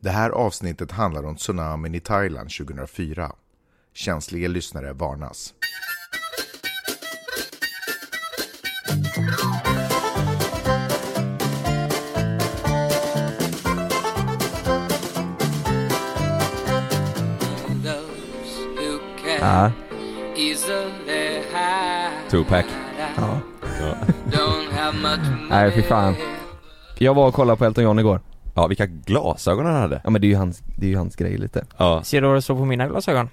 Det här avsnittet handlar om tsunamin i Thailand 2004. Känsliga lyssnare varnas. Ja, Tupac. ja. Nej fy fan. Jag var och kollade på Elton John igår. Ja, vilka glasögon han hade. Ja men det är ju hans, det är ju hans grej lite. Ja. Ser du vad det står på mina glasögon?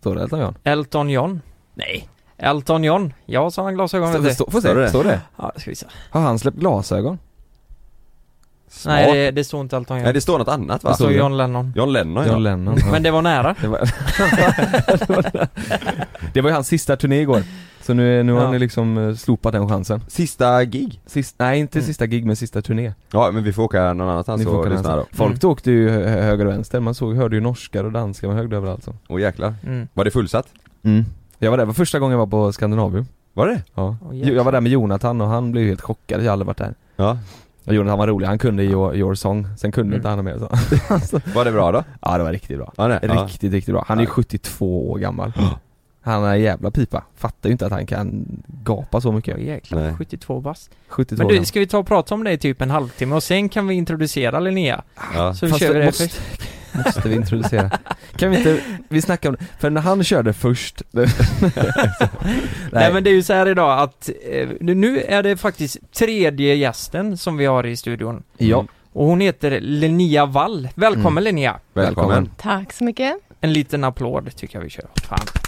Står det Elton John? Elton John? Nej. Elton John? Jag har sådana glasögon Står, vet du. stå, får Står det? se, står det? Ja, det ska vi se. Har han släppt glasögon? Smart. Nej, det, det står inte Elton John. Nej, det står något annat va? det står det? John Lennon. John Lennon ja. John Lennon. ja. Men det var nära. Det var, det var ju hans sista turné igår. Så nu, nu har ju liksom eh, slopat den chansen. Sista gig. Sist, nej inte Mm. sista gig men sista turné. Ja, men vi får åka någon annanstans Ni får och åka lyssna då. Folk Mm. åkte ju hö- höger och vänster, man såg, hörde ju norskar och danskar, man hörde överallt så. Åh jäklar. Mm. Var det fullsatt? Mm. Jag var där, det var första gången jag var på Skandinavium. Var det? Ja. Jäklar. jag var där med Jonathan och han blev ju helt chockad, jag har aldrig varit där. Ja. Och Jonathan var rolig, han kunde your, your song, sen kunde Mm. inte han mer så. Var det bra då? Ja det var riktigt bra. Ja, nej. Ja. Riktigt, riktigt bra. Han är Ja. 72 år gammal. Han är en jävla pipa. Fattar ju inte att han kan gapa så mycket. Jäklar. Nej. 72 bast. 72 Men du, ska vi ta och prata om det i typ en halvtimme och sen kan vi introducera Linnea? Ja. Så Fast kör vi det måste, först. måste vi introducera. Kan vi inte, vi snackar om för när han körde först Nej, Nej men det är ju så här idag att eh, nu är det faktiskt tredje gästen som vi har i studion. Ja, Och hon heter Linnea Wall. Välkommen Mm. Linnea! Välkommen. Välkommen. Tack så mycket. En liten applåd tycker jag vi kör. Fan.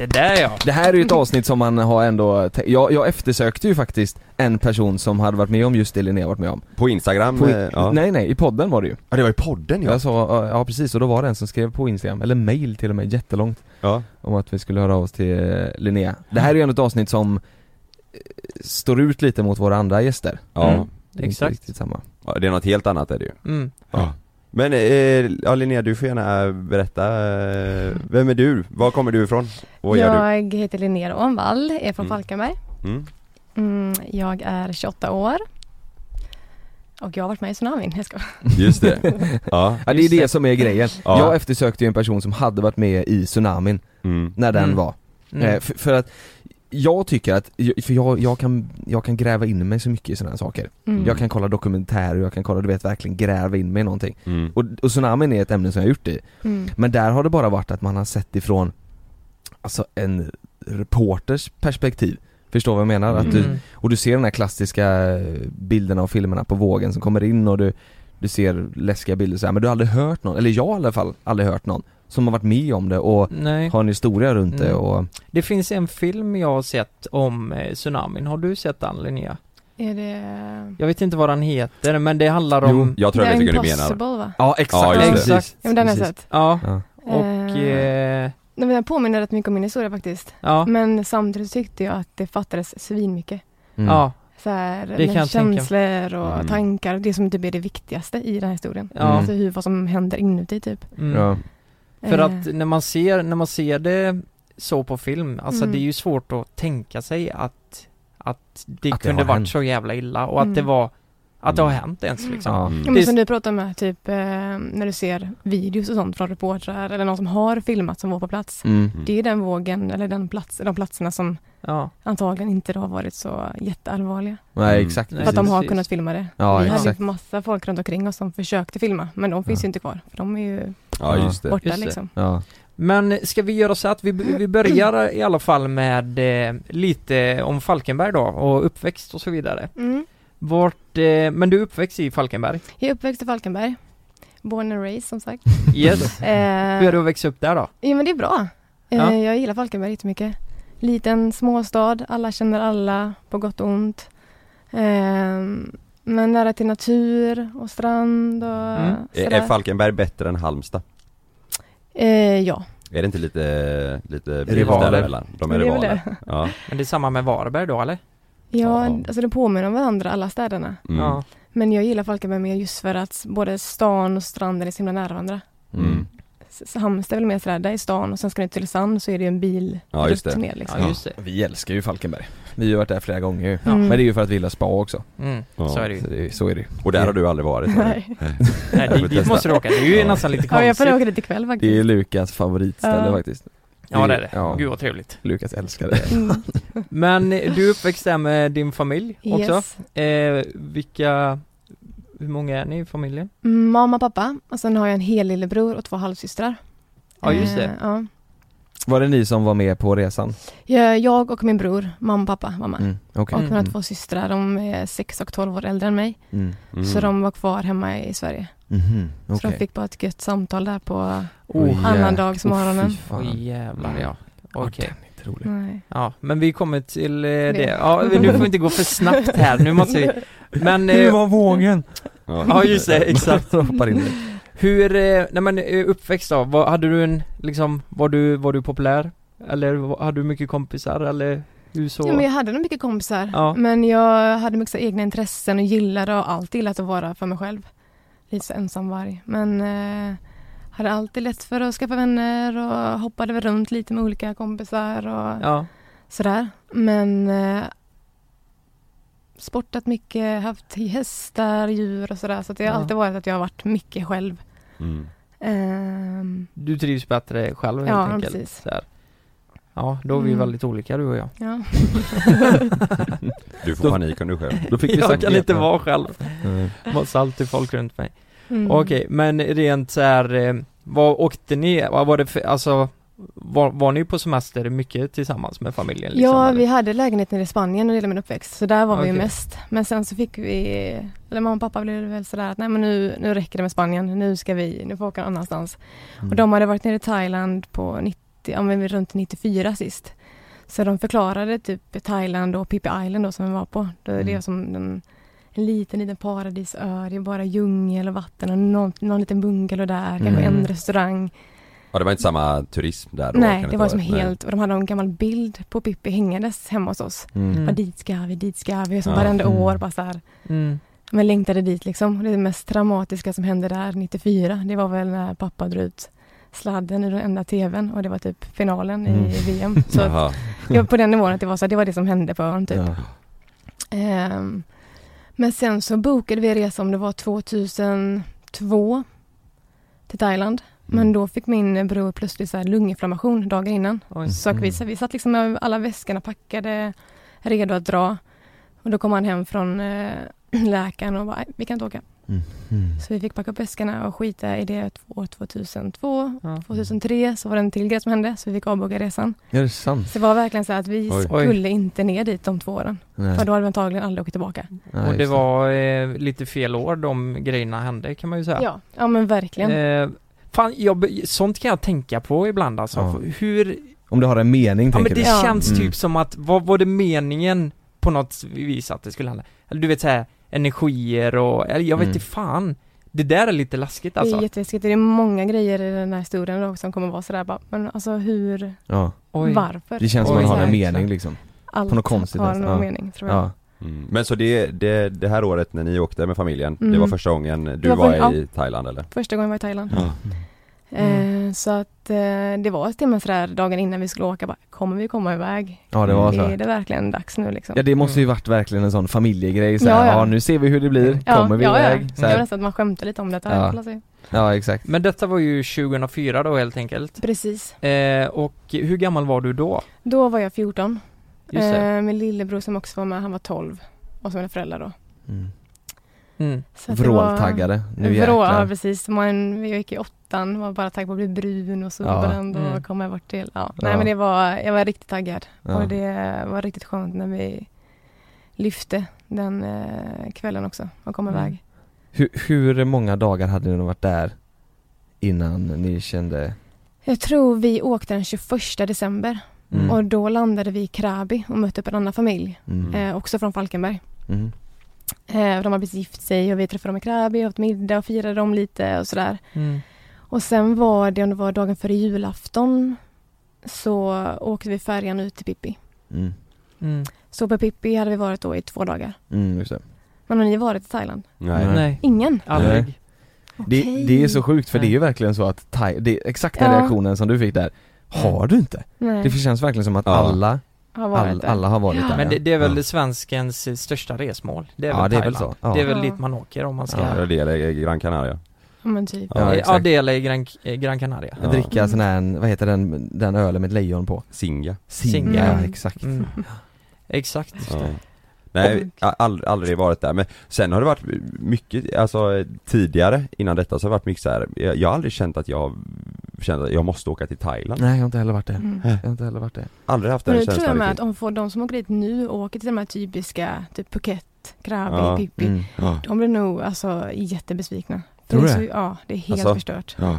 Se där ja! det här är ju ett avsnitt som man har ändå, jag, jag eftersökte ju faktiskt en person som hade varit med om just det Linnea varit med om. På Instagram? På, eh, ja. Nej nej, i podden var det ju. ja, det var i podden ja. Jag sa, ja precis, och då var det en som skrev på Instagram, eller mail till och med, jättelångt. Ja. om att vi skulle höra av oss till eh, Linnea. Det här är ju ändå ett avsnitt som eh, står ut lite mot våra andra gäster. Ja. Mm. Det är inte Exakt. riktigt samma. ja. Det är något helt annat är det ju. Mm. Ja. Men, eh, ja Linnea du får gärna eh, berätta, eh, vem är du? Var kommer du ifrån? Vad gör du? Jag heter Linnea Ånvall, är från Mm. Falkenberg. Mm. Mm, jag är 28 år. Och jag har varit med i Tsunamin, jag ska. Just det. Ja. Ja det är det som är grejen. Ja. Jag eftersökte ju en person som hade varit med i tsunamin Mm. när den Mm. var. Mm. Eh, för, för att jag tycker att, för jag, jag, kan, jag kan gräva in mig så mycket i sådana här saker. Mm. Jag kan kolla dokumentärer, jag kan kolla, du vet verkligen gräva in mig i någonting. Mm. Och, och tsunamin är ett ämne som jag har gjort i. Mm. Men där har det bara varit att man har sett ifrån Alltså en reporters perspektiv Förstår vad jag menar? Att du, Mm. och du ser den här klassiska bilderna och filmerna på vågen som kommer in och du Du ser läskiga bilder så här, men du har aldrig hört någon, eller jag har i alla fall aldrig hört någon Som har varit med om det och Nej. har en historia runt det Mm. och Det finns en film jag har sett om eh, tsunamin. Har du sett den Linnea? Är det... Jag vet inte vad den heter men det handlar om... Jag tror jag vet vilken du menar. Va? Ja exakt, Ja, just det. Exakt. Ja men den har jag sett. Ja, Ja. och... Eh, Eh, nej, Den påminner rätt mycket om min historia faktiskt. ja, Men samtidigt tyckte jag att det fattades svinmycket. Mm. ja, Så här, Det känslor och Mm. tankar, det som typ är det viktigaste i den här historien. ja. Alltså hur, vad som händer inuti typ. Mm. Ja. För Eh, att när man ser, när man ser det så på film, alltså Mm. det är ju svårt att tänka sig att, att det Att det kunde har varit hänt. så jävla illa och att Mm. det var, att det har Mm. hänt ens liksom. Ja. Mm. Ja, men som du pratar med, typ eh, när du ser videos och sånt från reportrar eller någon som har filmat som var på plats. Mm. Det är den vågen, eller den plats, de platserna som Ja, antagligen inte har varit så jätteallvarliga. Nej Mm. exakt För att de har kunnat filma det. Ja Vi hade exakt ju massa folk runt omkring oss som försökte filma, men de finns Ja. ju inte kvar. För de är ju Ja just det. borta Just det. liksom. Ja, Men ska vi göra så att vi, vi börjar i alla fall med eh, lite om Falkenberg då och uppväxt och så vidare. Mm. Vart, eh, men du är uppväxt i Falkenberg? Jag är uppväxt i Falkenberg. Born and raised som sagt. Yes. Eh, Hur är det att växa upp där då? Ja men det är bra. Eh, Ja. Jag gillar Falkenberg jättemycket. Liten småstad, alla känner alla på gott och ont. Eh, men nära till natur och strand och Mm. Är, sådär. är Falkenberg bättre än Halmstad? eh, ja, Är det inte lite, lite Rivaler. däremellan? De är rivaler. Ja. Men det är samma med Varberg då eller? Ja, Ja. alltså det påminner om varandra alla städerna. Mm. Ja. Men jag gillar Falkenberg mer just för att både stan och stranden är så himla nära varandra. mm. S- Halmstad är väl mer sådär, där är stan och sen ska ni till Tylösand så är det ju en bil Ja, just det. ner liksom. Ja just det. Vi älskar ju Falkenberg. Vi har ju varit där flera gånger ju. Mm. Men det är ju för att vi gillar spa också. Mm, Ja. så är det ju. Så, det, är- så är det. Och där har du aldrig varit? Nej. Nej, dit, måste du åka. Det är ju Ja. nästan lite Ja, jag får konstigt. åka dit ikväll Det är faktiskt. Lukas favoritställe Ja. faktiskt. Ja det är det. Ja. Gud vad trevligt. Lukas älskar det. Mm. Men eh, du är uppväxt där med din familj också. Yes. Eh, vilka, hur många är ni i familjen? Mamma, pappa och sen har jag en hel lillebror och två halvsystrar. Ja just Eh, det. ja. Var det ni som var med på resan? Jag, jag och min bror, mamma och pappa var med. Mm, okej. Och mina Mm. två systrar, de är 6 och 12 år äldre än mig. Mm. Mm. Så de var kvar hemma i Sverige. Mhm, Så okej. de fick bara ett gött samtal där på Oj, annandagsmorgonen. Åh, fy fan. Oj jävlar ja. Ja, Okej. Nej. Ja, men vi kommer till eh, det. Det. Ja, nu får vi inte gå för snabbt här. Nu måste vi... Men... Eh, var vågen! ja just det, exakt. Hur, eh, nej men eh, uppväxt då, var, hade du en, liksom, var du, var du populär? Eller var- hade du mycket kompisar eller hur så? Ja, men jag hade nog mycket kompisar. Ja. Men jag hade mycket så egna intressen och gillade och alltid gillat att vara för mig själv. Lite ensamvarg. Men eh, hade alltid lätt för att skaffa vänner och hoppade väl runt lite med olika kompisar och Ja, sådär. Men eh, sportat mycket, haft hästar, djur och sådär. Så det har Ja. alltid varit att jag har varit mycket själv. Mm. Ehm, du trivs bättre själv helt Ja, enkelt. precis. Så här. Ja, då är vi Mm. väldigt olika du och jag. ja. Du får Då- panik om du själv. Då fick vi Jag kan inte vara själv. Mm. Måste alltid folk runt mig. Mm. Okej, men rent så här, eh, vad åkte ni, vad var det för, alltså var, var ni på semester mycket tillsammans med familjen? Liksom, Ja, eller? vi hade lägenhet nere i Spanien det gällde min uppväxt. Så där var vi Okej. ju mest. Men sen så fick vi, eller mamma och pappa blev väl sådär att nej men nu, nu räcker det med Spanien. Nu ska vi, nu får vi åka någon annanstans. Mm. Och de hade varit nere i Thailand på 90, ja men runt 94 sist. Så de förklarade typ Thailand och Phi Island då som vi var på. Det är Mm. det som en, en liten, liten paradisö. Det är bara djungel och vatten och någon, någon liten bungalow där, kanske Mm. en restaurang. Ja det var inte samma turism där då? nej, det var som nej. helt, och de hade en gammal bild på Pippi hängandes hemma hos oss. Mm. Bara dit ska vi, dit ska vi. Som Ja. varenda Mm. år bara så här. Mm. Men längtade dit liksom. Och Det mest dramatiska som hände där 94, det var väl när pappa drog ut sladden ur den enda tvn och det var typ finalen Mm. i VM. Så att, Jaha. ja, på den nivån att det var så, det var det som hände på ön typ. Ja. Ehm, men sen så bokade vi en resa om det var 2002 till Thailand. Mm. Men då fick min bror plötsligt så här lunginflammation dagen innan. Oj. Så vi, så vi satt liksom med alla väskorna packade, redo att dra. Och då kom han hem från eh, läkaren och bara, "Nej, vi kan inte åka. Mm. Mm. Så vi fick packa upp väskorna och skita i det år 2002. Ja. 2003 så var det en till grej som hände så vi fick avboka resan. Är det sant? Så det var verkligen så att vi Oj. skulle inte ner dit de två åren. Nej. För då hade vi antagligen aldrig åkt tillbaka. Nej, Och det var eh, lite fel år de grejerna hände kan man ju säga. Ja, ja men verkligen. Eh, fan, jag, sånt kan jag tänka på ibland alltså. Ja. Hur, Om det har en mening ja tänker men det du? Känns Mm. typ som att, vad var det meningen på något vis att det skulle hända? Eller du vet såhär, energier och, eller jag vet Mm. inte fan. Det där är lite läskigt Det alltså. är jätteläskigt. Det är många grejer i den här historien då som kommer vara sådär bara, men alltså hur, Ja, varför? det känns som Oj, man har en mening liksom. Allt på något konstigt har någon Ja. mening tror jag. Ja. Mm. Men så det, det, det här året när ni åkte med familjen, det Mm. var första gången du var var, i Thailand eller? Första gången jag var i Thailand. Mm. Eh, så att eh, det var och med sådär dagen innan vi skulle åka bara, kommer vi komma iväg? Ja det var så. Är det verkligen dags nu liksom? Ja det måste ju varit verkligen en sån famiegrej så här, Ja, ja, ja. nu ser vi hur det blir, Ja, kommer vi ja, iväg? Ja. Så Det var nästan att man skämtade lite om det. Ja. Ja. Exakt. Men detta var ju 2004 då helt enkelt. Precis. Eh, och hur gammal var du då? Då var jag 14. Just det. Eh, min lillebror som också var med, han var 12. Och så mina föräldrar då. Mm. Mm. Vråltaggade, nu Vrå, ja jäklar. precis. Man, vi gick i åttan, var bara taggad på att bli brun och solbränd Ja. och Mm. komma bort till. Ja. Ja. Nej men det var, jag var riktigt taggad. Ja. Och det var riktigt skönt när vi lyfte den eh, kvällen också och kom Mm. iväg. Hur, hur många dagar hade ni varit där innan ni kände? Jag tror vi åkte den 21 december Mm. och då landade vi i Krabi och mötte upp en annan familj. Mm. Eh, också från Falkenberg. Mm. Eh, de har precis gift sig och vi träffade dem i Krabi och åt middag och firade dem lite och sådär. Mm. Och sen var det, om det var dagen före julafton, så åkte vi färjan ut till Pippi. Mm. Mm. Så på Pippi hade vi varit då i två dagar. Mm, just det. Men har ni varit i Thailand? Nej. Nej. Ingen? aldrig. Nej. Det, Okej. det är så sjukt för det är ju verkligen så att thai, det är exakt den Ja. reaktionen som du fick där Har du inte? Nej, Det känns verkligen som att Ja. alla, har varit all, där. alla har varit Ja. där Men det, det är väl Ja. svenskens största resmål? Det är Ja, väl det är väl Thailand. så. Ja. Det är väl Ja. dit man åker om man ska Ja. Det är Gran Canaria men typ. Ja, Ja, exakt. det eller Gran, eh, Gran Canaria Ja. Dricka sån här, vad heter den, den ölen med ett lejon på? Singa Singa, Mm. ja exakt mm. Exakt ja. Nej, har aldrig, varit där men sen har det varit mycket, alltså tidigare innan detta så har det varit mycket så här. Jag, jag har aldrig känt att jag känt att jag måste åka till Thailand Nej jag har inte heller varit det, Mm. jag har inte heller varit det Aldrig haft den nu tror jag känslan med att om får de som åker dit nu och åker till de här typiska, typ Phuket, Krabi, Ja. Pippi. mm. Ja. De blir nog alltså jättebesvikna. Tror det är du så, Ja, det är helt Alltså? förstört. Ja.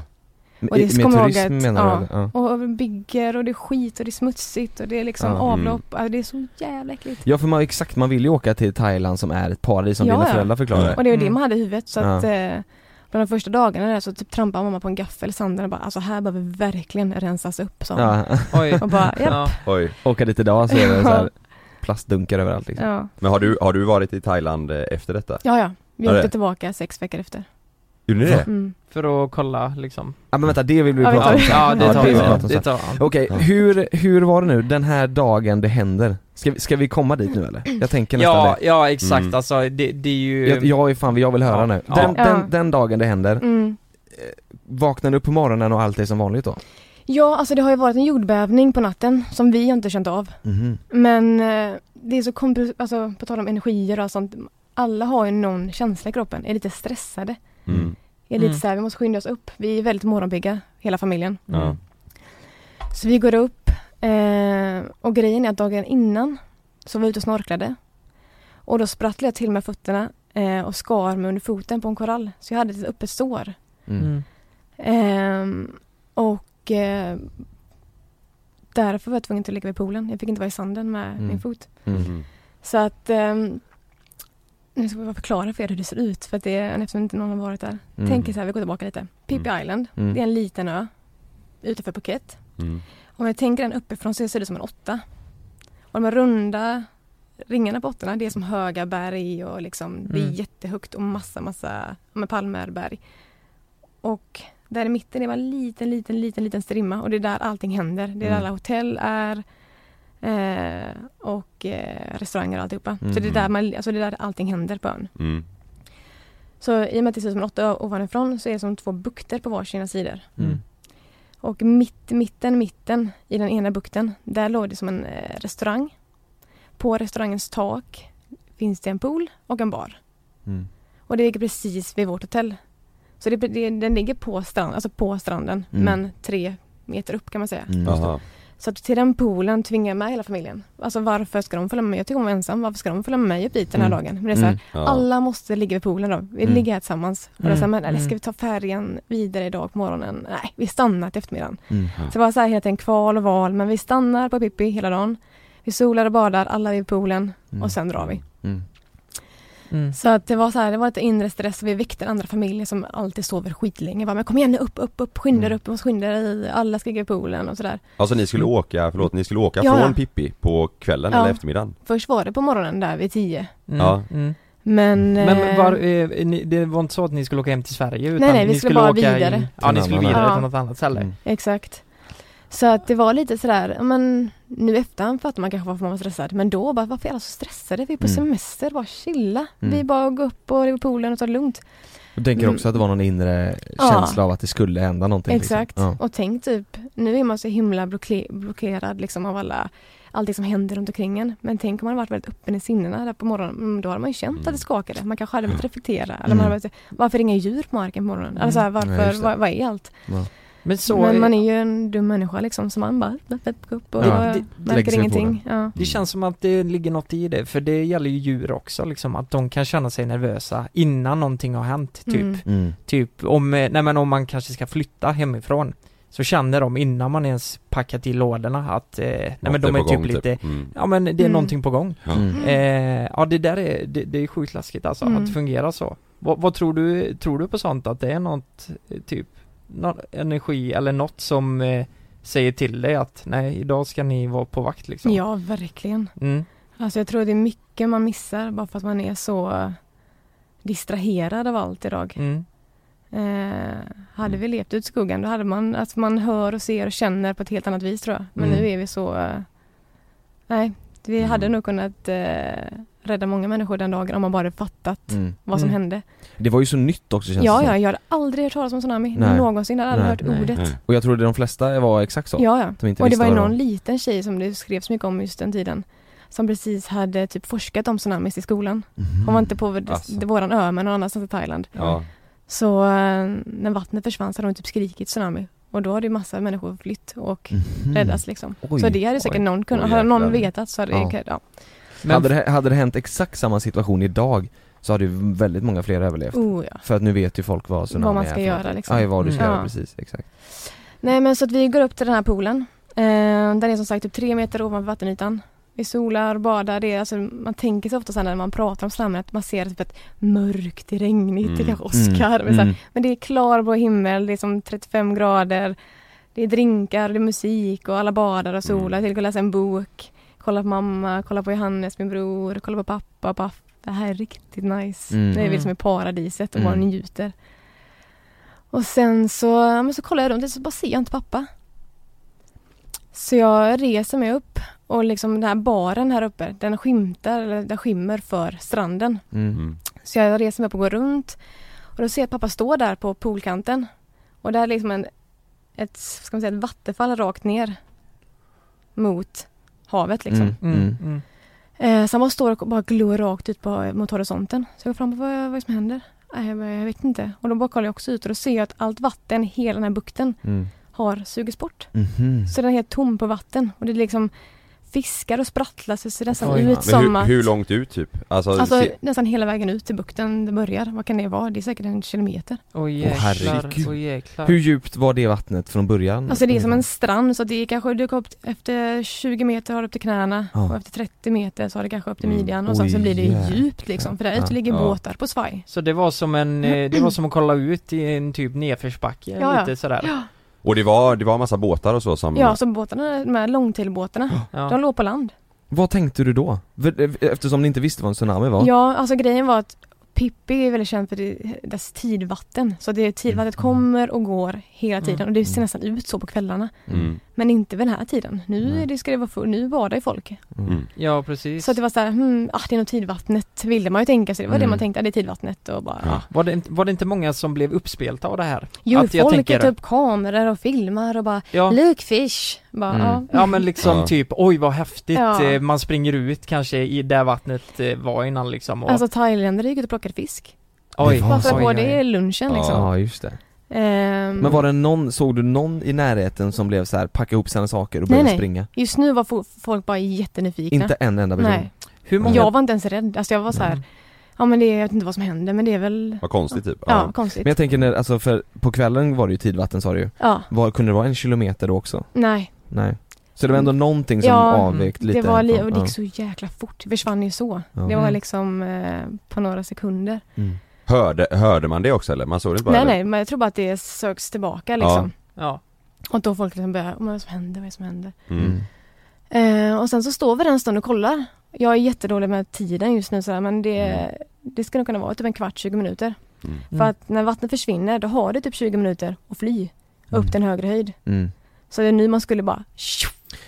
Och det Med turism att- menar ja. du? Ja. Och bygger och det är skit och det är smutsigt och det är liksom Ja. avlopp. Alltså, det är så jävla äckligt. Ja för man, exakt, man vill ju åka till Thailand som är ett paradis som Ja, dina ja. föräldrar förklarade Och det var det Mm. man hade i huvudet så Ja. att eh, Bland de första dagarna där så typ trampade mamma på en gaffel i sanden och bara alltså här behöver verkligen rensas upp hon. Ja, Oj Och bara japp, ja. Oj. åka dit idag så är det så här plastdunkar överallt liksom. ja. Men har du, har du varit i Thailand eh, efter detta? Ja ja, vi Ja, åkte det. tillbaka sex veckor efter. Gjorde ni det? Mm. För att kolla liksom Ja men vänta, det vill vi Ja, vi prata tar om det. sen. Ja det Ja, tar vi sen, prata om det sen. tar vi Okej, Ja. hur, hur var det nu, den här dagen det händer? Ska vi, ska vi komma dit nu eller? Jag tänker nästan Ja, det ja exakt Mm. alltså det, det är ju jag, jag är fan, jag vill höra Ja. nu. Ja. Den, Ja. den, den dagen det händer, Mm. vaknar du upp på morgonen och allt är som vanligt då? Ja, alltså det har ju varit en jordbävning på natten som vi inte känt av. Mhm. Men eh, det är så kompl- alltså på tal om energier och sånt. Alla har ju någon känsla i kroppen, är lite stressade. Mm. Är lite Mm. så här, vi måste skynda oss upp. Vi är väldigt morgonpigga, hela familjen. Ja. Så vi går upp eh, och grejen är att dagen innan så var vi ute och snorklade. Och då sprattlade jag till med fötterna eh, och skar mig under foten på en korall. Så jag hade ett öppet sår. Mm. Mm. Ehm, och eh, därför var jag tvungen att ligga vid poolen. Jag fick inte vara i sanden med Mm. min fot. Mm. Mm. Så att ehm, nu ska jag bara förklara för er hur det ser ut för att det är eftersom inte någon har varit där. Mm. Tänk er så här, vi går tillbaka lite. Pippi Mm. Island, Mm. det är en liten ö utanför Phuket. Mm. Om jag tänker den uppifrån så ser det ut som en åtta. Och de här runda ringarna på åttorna, det är som höga berg och liksom, det är Mm. jättehögt och massa, massa med palmer, berg. Och där i mitten är bara en liten, liten, liten, liten strimma och det är där allting händer. Det är där Mm. alla hotell är eh, och eh, restauranger och alltihopa. Så det är, Mm. där man, alltså det är där allting händer på ön. Mm. Så i och med att det ser ut som en åtta ovanifrån så är det som två bukter på varsina sidor. Mm. Och mitt, mitten, mitten i den ena bukten, där låg det som en eh, restaurang. På restaurangens tak finns det en pool och en bar. Mm. Och det ligger precis vid vårt hotell. Så det, det, den ligger på, strand, alltså på stranden, Mm. men tre meter upp kan man säga. Så att till den poolen tvingar jag med hela familjen. Alltså varför ska de följa med? Jag tycker om att vara ensam. Varför ska de följa med mig upp dit den här Mm. dagen? Men det är så här, Mm. Ja. alla måste ligga vid poolen då. Vi Mm. ligger här tillsammans. Och det är så här, Mm. men, eller ska vi ta färjan vidare idag på morgonen? Nej, vi stannar till eftermiddagen. Så det var så här hela tiden kval och val, men vi stannar på Pippi hela dagen. Vi solar och badar, alla vid poolen och sen drar vi. Mm. Mm. Så att det var så här, det var lite inre stress och vi väckte andra familjer som alltid sover skitlänge. Bara, men kom igen nu, upp, upp, upp, skynda Mm. upp, måste skynda er, alla ska ligga i poolen och sådär. Alltså ni skulle åka, förlåt, ni skulle åka Ja, från ja. Pippi på kvällen Ja. eller eftermiddagen? Först var det på morgonen där vid tio. Mm. Ja. Mm. Men... Men eh, var, eh, ni, det var inte så att ni skulle åka hem till Sverige utan nej, vi ni skulle bara åka vidare. In, ja, ni skulle vidare annan. till något annat ställe. Mm. Exakt. Så att det var lite sådär, ja, men nu efterhand fattar man kanske varför man var stressad. Men då bara, varför är alla så stressade? Vi är på Mm. semester, bara chilla. Mm. Vi bara gå upp och ligga på poolen och ta det lugnt. Jag tänker Mm. också att det var någon inre Ja. känsla av att det skulle hända någonting Exakt. liksom. Och tänk typ, nu är man så himla blocke- blockerad liksom av alla Allting som händer runt omkring en. Men tänk om man varit väldigt öppen i sinnena där på morgonen. Mm, Då hade man ju känt Mm. att det skakade. Man kanske hade behövt reflektera. Eller Mm. man hade behövt, varför är det inga djur på marken på morgonen? Eller så här, Ja, varför, det. vad, vad är allt? Ja. Men så, Men man är ju en dum människa liksom. Så man bara, upp, upp, och Ja. Det- märker ingenting. Ja. det känns som att det ligger något i det, för det gäller ju djur också liksom, att de kan känna sig nervösa innan någonting har hänt, typ. Mm. Mm. Typ om, eh, nej men om man kanske ska flytta hemifrån, så känner de innan man ens packat i lådorna att, eh, nej men de är på typ gång, lite, Mm. ja men det är Mm. någonting på gång. Ja. Mm. Eh, ja det där är, det, det är sjukt läskigt alltså, Mm. att det fungerar så. Vad, vad tror du, tror du på sånt att det är något, eh, typ, någon energi eller något som eh, säger till dig att nej, idag ska ni vara på vakt liksom? ja, verkligen. Mm. Alltså jag tror det är mycket man missar bara för att man är så distraherad av allt idag. Mm. Eh, hade vi levt ut i skogen då hade man, alltså man hör och ser och känner på ett helt annat vis tror jag. Men Mm. nu är vi så, eh, nej, vi Mm. hade nog kunnat eh, rädda många människor den dagen om man bara hade fattat Mm. vad som Mm. hände. Det var ju så nytt också känns Ja, det ja, som. jag hade aldrig hört talas om tsunami Nej. någonsin. Jag hade aldrig Nej, hört nej, ordet. nej. Och jag tror det de flesta var exakt så. Ja, ja. De inte Och det var ju någon liten tjej som det skrevs mycket om just den tiden. Som precis hade typ forskat om tsunamis i skolan. Mhm. Hon var inte på Alltså. våran ö men någon annanstans i Thailand. Ja. Så eh, när vattnet försvann så hade hon typ skrikit tsunami. Och då hade ju massa människor flytt och Mhm. räddats liksom. Oj, så det hade säkert oj. någon kunnat, hade någon vetat så hade Ja. det, ja. Men hade, det, hade det hänt exakt samma situation idag så hade ju väldigt många fler överlevt. Oh, ja. För att nu vet ju folk vad tsunami Vad man är ska för göra, liksom. Ja, vad du ska Mm. göra precis, exakt. Nej men så att vi går upp till den här poolen. Eh, den är som sagt typ tre meter ovanför vattenytan. Vi solar, badar, det är alltså, man tänker sig ofta när man pratar om slammet att man ser typ ett mörkt, det är regnigt, det är Mm. kanske Oscar. Men, så här, Mm. men det är klarblå himmel, det är som 35 grader. Det är drinkar, det är musik och alla badar och solar. Mm. Till och läsa en bok. Kolla på mamma, kolla på Johannes, min bror, kolla på pappa och pappa. Det här är riktigt nice. Mm. Det är Mm. liksom i paradiset och Mm. bara njuter. Och sen så, men så kollar jag runt och så bara ser jag inte pappa. Så jag reser mig upp och liksom den här baren här uppe, den skymtar, eller den skymmer för stranden. Mm. Mm. Så jag reser mig upp och går runt och då ser jag att pappa står där på poolkanten. Och där är liksom en, ett, ska man säga, ett vattenfall rakt ner mot havet liksom. Mm. Mm, Mm. mm. Eh, så han bara står och bara glor rakt ut på, mot horisonten. Så jag går fram och vad, vad är det som händer? Nej, jag, bara, jag vet inte. Och då bara kollar jag också ut och då ser jag att allt vatten i hela den här bukten Mm. har sugits bort. Mhm. Så den är helt tom på vatten och det är liksom fiskar och sprattlar så det ser nästan Oj. ut som hur, att hur långt ut typ? Alltså, Alltså se, nästan hela vägen ut till bukten det börjar. Vad kan det vara? Det är säkert en kilometer. Åh jäklar, herregud. åh jäklar. Hur djupt var det vattnet från början? Alltså det är som en strand så det är kanske, du går upp efter 20 meter har du upp till knäna Ja. och efter 30 meter så har det kanske upp till Mm. midjan och sen så blir det jäklar. djupt liksom. För där ute ligger båtar på svaj. Så det var som en, eh, det var som att kolla ut i en typ nedförsbacke ja. lite sådär. Ja, och det var, det var massa båtar och så som ja så båtarna, de här långtailbåtarna, Ja. de låg på land. Vad tänkte du då? För- Eftersom ni inte visste vad en tsunami var? Ja, alltså grejen var att Pippi är väldigt känd för det, dess tidvatten. Så det tidvattnet Mm. kommer och går hela tiden Mm. och det ser Mm. nästan ut så på kvällarna. Mm. Men inte vid den här tiden. Nu Nej. är det, ska det vara full, nu badar ju folk. Mm. Ja precis. Så det var så här, hmm, ah, det är nog tidvattnet ville man ju tänka sig. Det var det Mm. man tänkte, ah, det är tidvattnet och bara Ja. ah. Var det, inte, var det inte många som blev uppspelta av det här? Jo, Att folk tänker- tar upp kameror och filmar och bara Ja, Look fish! Bara, Mm. ja. ja men liksom Ja. typ, oj vad häftigt, Ja. eh, man springer ut kanske i där vattnet eh, var innan liksom och, Alltså thailändare gick ut och plockade fisk. oj, Det var Bara för så. att oj, det lunchen liksom. Ja, just det. Ehm, Men var det någon, såg du någon i närheten som blev så här, packa ihop sina saker och Nej, började nej. springa? Just nu var fo- folk bara jättenyfikna. Inte en enda person? Nej. Hur många? Jag var inte ens rädd. Alltså jag var så här, Mm. ja men det jag vet inte vad som händer men det är väl, Vad konstigt typ ja, konstigt. Men jag tänker när, alltså för på kvällen var det ju tidvatten sa du ju. Ja, Var, kunde det vara en kilometer då också? nej. Nej. Så det var ändå någonting som Ja, avvek lite? Det var li- och det ja. gick så jäkla fort. Det försvann ju så. Ja. Det var Mm. liksom eh, på några sekunder. Mm. Hörde, hörde man det också eller? Man såg det bara nej eller? nej, men jag tror bara att det söks tillbaka liksom. Ja. Och då folk liksom börjar, "Oh, men vad som händer, vad är det som händer? Mm. Eh, och sen så står vi där en stund och kollar. Jag är jättedålig med tiden just nu så här, men det, Mm. det ska nog kunna vara typ en kvart, 20 minuter. Mm. För att när vattnet försvinner då har det typ 20 minuter att fly Mm. upp till en högre höjd. Mm. Så det är nu man skulle bara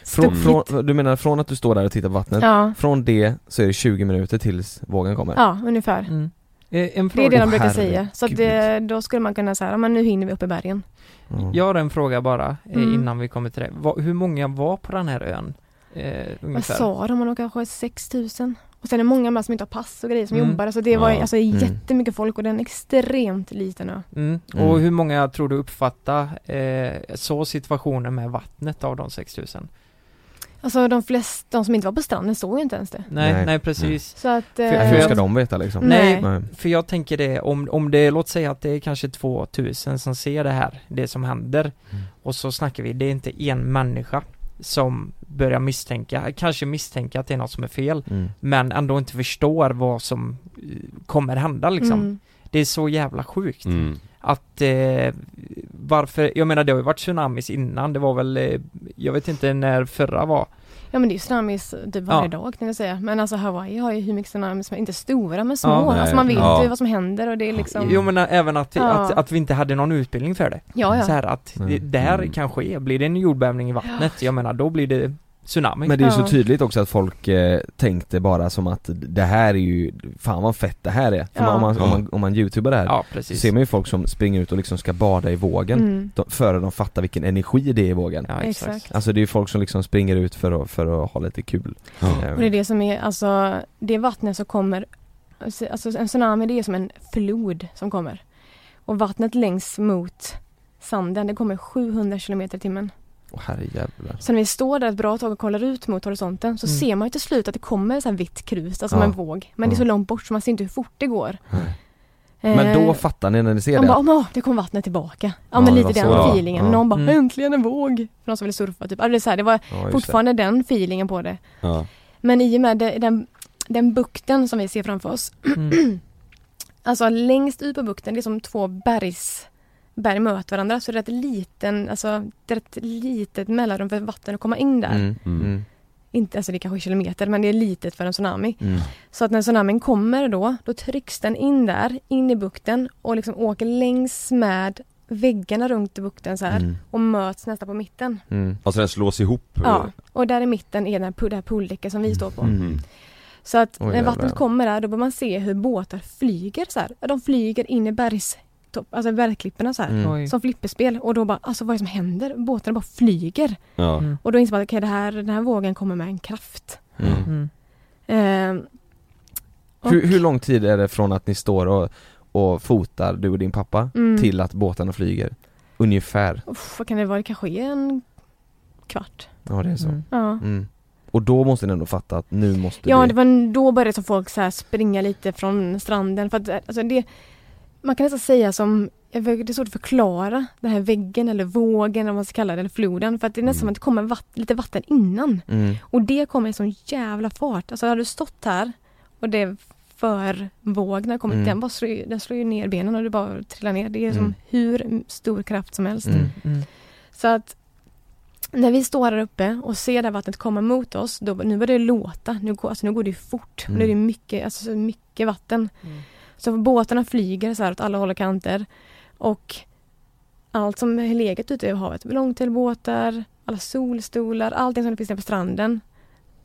Från, från, du menar från att du står där och tittar på vattnet, Ja, från det så är det 20 minuter tills vågen kommer? ja, ungefär. Mm. Eh, En Det är fråga, det de brukar herregud. säga. Så att det, då skulle man kunna säga, men nu hinner vi upp i bergen. Ja. jag har en fråga bara eh, Mm. innan vi kommer till det. Va, hur många var på den här ön? Eh, Vad sa de? Man har kanske 6000. Och sen är det många med som inte har pass och grejer som Mm. jobbar. Så det var Ja. alltså Mm. jättemycket folk och det är en extremt liten ö. Mm. Mm. Och hur många tror du uppfattar eh, så situationen med vattnet av de 6000? Alltså de flesta, de som inte var på stranden såg ju inte ens det. Nej, Nej. nej, precis. Så att... För- eh, Nej, för Hur ska de veta liksom? Nej. Nej. För jag tänker det, om, om det, låt säga att det är kanske 2000 som ser det här, det som händer Mm. Och så snackar vi, det är inte en människa som börjar misstänka, kanske misstänka att det är något som är fel Mm. Men ändå inte förstår vad som eh, kommer hända liksom mm. Det är så jävla sjukt Mm. Att eh, varför, jag menar det har ju varit tsunamis innan, det var väl, eh, jag vet inte när förra var Ja men det är ju tsunamis typ varje Ja. dag kan jag säga. Men alltså Hawaii har ju hur mycket tsunamis som är, inte stora men små. Ja. Nej. alltså man vet Ja. ju vad som händer och det är liksom Jo men även att, Ja. att, att vi inte hade någon utbildning för det. Ja ja. Så här att det, Mm. det här Mm. kan ske, blir det en jordbävning i vattnet, jag menar då blir det tsunami. Men det är ju så tydligt också att folk eh, tänkte bara som att det här är ju, fan vad fett det här är. För Ja. om, man, om, man, om man youtubar det här ja så precis. ser man ju folk som springer ut och liksom ska bada i vågen Mm. de, före de fattar vilken energi det är i vågen. Ja exakt. Exakt. Alltså det är ju folk som liksom springer ut för att, för att ha lite kul. Ja. Eh, Och det är det som är, alltså det vattnet som kommer, alltså en tsunami det är som en flod som kommer. Och vattnet längs mot sanden, det kommer 700 kilometer i timmen. Åh herrejävlar. Så när vi står där ett bra tag och kollar ut mot horisonten så Mm. ser man ju till slut att det kommer så här vitt krus, alltså Ja. som en våg. Men det är så långt bort så man ser inte hur fort det går. Men Eh, då fattar ni när ni ser de bara, det? "Åh, det kom vattnet tillbaka. Ja, Ja, men det lite den så. Feelingen. Ja. Någon bara, Mm. äntligen en våg! För någon som vill surfa typ. Ja, det är så här, det var Ja, fortfarande den feelingen på det. Ja. Men i och med det, den, den bukten som vi ser framför oss. Mm. Alltså längst ut på bukten, det är som två bergs berg möter varandra så det är ett liten, alltså det är ett litet mellanrum för vatten att komma in där. Mm. Mm. Mm. Inte, alltså det är kanske kilometer men det är litet för en tsunami. Mm. Så att när tsunamin kommer då, då trycks den in där, in i bukten och liksom åker längs med väggarna runt bukten så här Mm. och möts nästan på mitten. Mm. Alltså den slås ihop? Ja, och där i mitten är den här, det här pooldäcket som vi står på. Mm. Så att Oj, när vattnet kommer där, då bör man se hur båtar flyger så här. De flyger in i bergs, topp, alltså bergklipporna så här. Mm. Som flipperspel och då bara, alltså vad är det som händer? Båtarna bara flyger. Ja. Mm. Och då inser man att okej, det här, den här vågen kommer med en kraft. Mm. Och- Hur, hur lång tid är det från att ni står och, och fotar, du och din pappa, Mm. till att båtarna flyger? Ungefär? Uff, vad kan det vara? Det kanske är en kvart. Ja det är så. Mm. Ja. Mm. Och då måste ni ändå fatta att nu måste Ja, vi... det var då började folk så här springa lite från stranden för att alltså det Man kan nästan säga som Det är svårt att förklara den här väggen eller vågen eller vad man ska kalla eller floden för att det är nästan som Mm. att det kommer vatt, lite vatten innan. Mm. Och det kommer i sån jävla fart. Alltså hade du stått här och det för vågorna kommit, Mm. den, bara slår, den slår ju ner benen och du bara trillar ner. Det är som Mm. hur stor kraft som helst. Mm. Mm. Så att när vi står där uppe och ser det här vattnet komma mot oss, då, nu börjar det låta. Nu går, alltså, nu går det ju fort. Mm. Nu är det mycket, alltså, så mycket vatten. Mm. Så båtarna flyger så här åt alla håll och kanter. Och allt som är legat ute i havet, långtailbåtar, alla solstolar, allting som finns nere på stranden.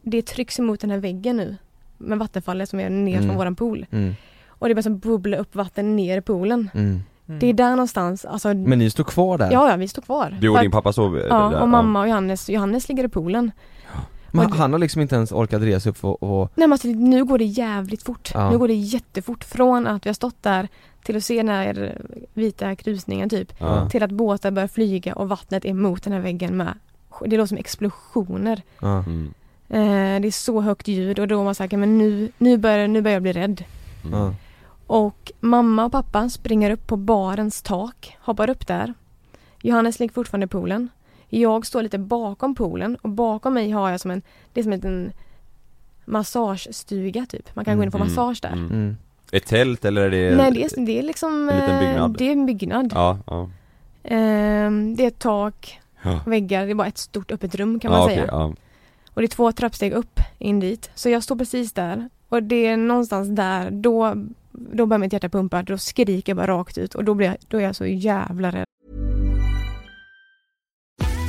Det trycks emot den här väggen nu. Med vattenfallet som är ner från Mm. våran pool. Mm. Och det börjar som bubbla upp vatten ner i poolen. Mm. Mm. Det är där någonstans, alltså Men ni står kvar där? Ja, ja, vi står kvar. Du och För din pappa sov Ja, där? och mamma och Johannes, Johannes ligger i poolen. Men han har liksom inte ens orkat resa upp och, och Nej men alltså, nu går det jävligt fort. Ja. Nu går det jättefort. Från att vi har stått där till att se den här vita krusningen typ. Ja. Till att båtar börjar flyga och vattnet är mot den här väggen med. Det låter som explosioner. ja. Mm. Eh, det är så högt ljud och då var man säker men nu, nu, börjar, nu börjar jag bli rädd. Mm. Ja. Och mamma och pappa springer upp på barens tak, hoppar upp där. Johannes ligger fortfarande i poolen. Jag står lite bakom poolen och bakom mig har jag som en, det är som en liten massagestuga typ. Man kan gå in och få Mm, massage där. mm. Mm. Ett tält eller är det? Nej det är, det är liksom en liten eh, byggnad? Det är en byggnad. Ja, ja. Ehm, det är ett tak, Ja. väggar, det är bara ett stort öppet rum kan man ja, säga. ja. Och det är två trappsteg upp in dit. Så jag står precis där. Och det är någonstans där, då, då börjar mitt hjärta pumpa. Då skriker jag bara rakt ut och då, blir jag, då är jag så jävla rädd.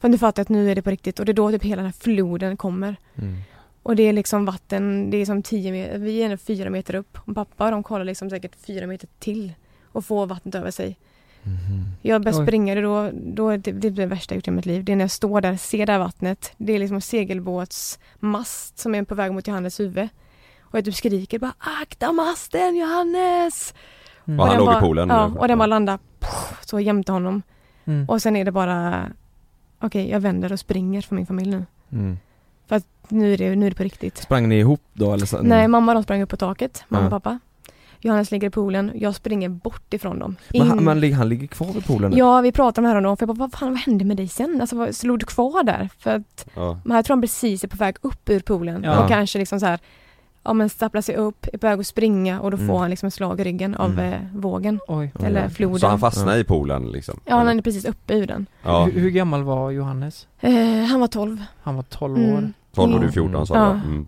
För nu fattar att nu är det på riktigt och det är då typ hela den här floden kommer. Mm. Och det är liksom vatten, det är som 10 meter, vi är fyra meter upp. Och pappa de kollar liksom säkert fyra meter till och får vattnet över sig. Mhm. Jag börjar springa, det, då, då är det, det är det värsta jag gjort i mitt liv. Det är när jag står där, ser det här vattnet. Det är liksom en segelbåtsmast som är på väg mot Johannes huvud. Och jag typ skriker bara akta masten Johannes! Mm. Och han den låg i bara, poolen? Ja, och den bara landar så jämte honom. Mm. Och sen är det bara okej jag vänder och springer för min familj nu. Mm. Nu är det, nu är det på riktigt. Sprang ni ihop då eller? Så, Nej, mamma de sprang upp på taket, mamma Ja. och pappa. Johannes ligger i poolen, jag springer bort ifrån dem. Men han, In- men han ligger kvar vid poolen nu? Ja, vi pratade om det här och då, för jag bara, vad fan vad hände med dig sen? Alltså vad, låg du kvar där? För att, Ja. men här tror han precis är på väg upp ur poolen Ja. och kanske liksom så här, ja men stapplar sig upp, är på väg att springa och då Mm. får han liksom ett slag i ryggen av Mm. eh, vågen. Oj. Ja, eller ja. floden. Så han fastnade i poolen liksom? Ja, han är precis uppe ur den. Ja, Hur, hur gammal var Johannes? Eh, han var 12. Han var 12 Mm. år. 12 och du Mm. 14 sa Ja. du mm.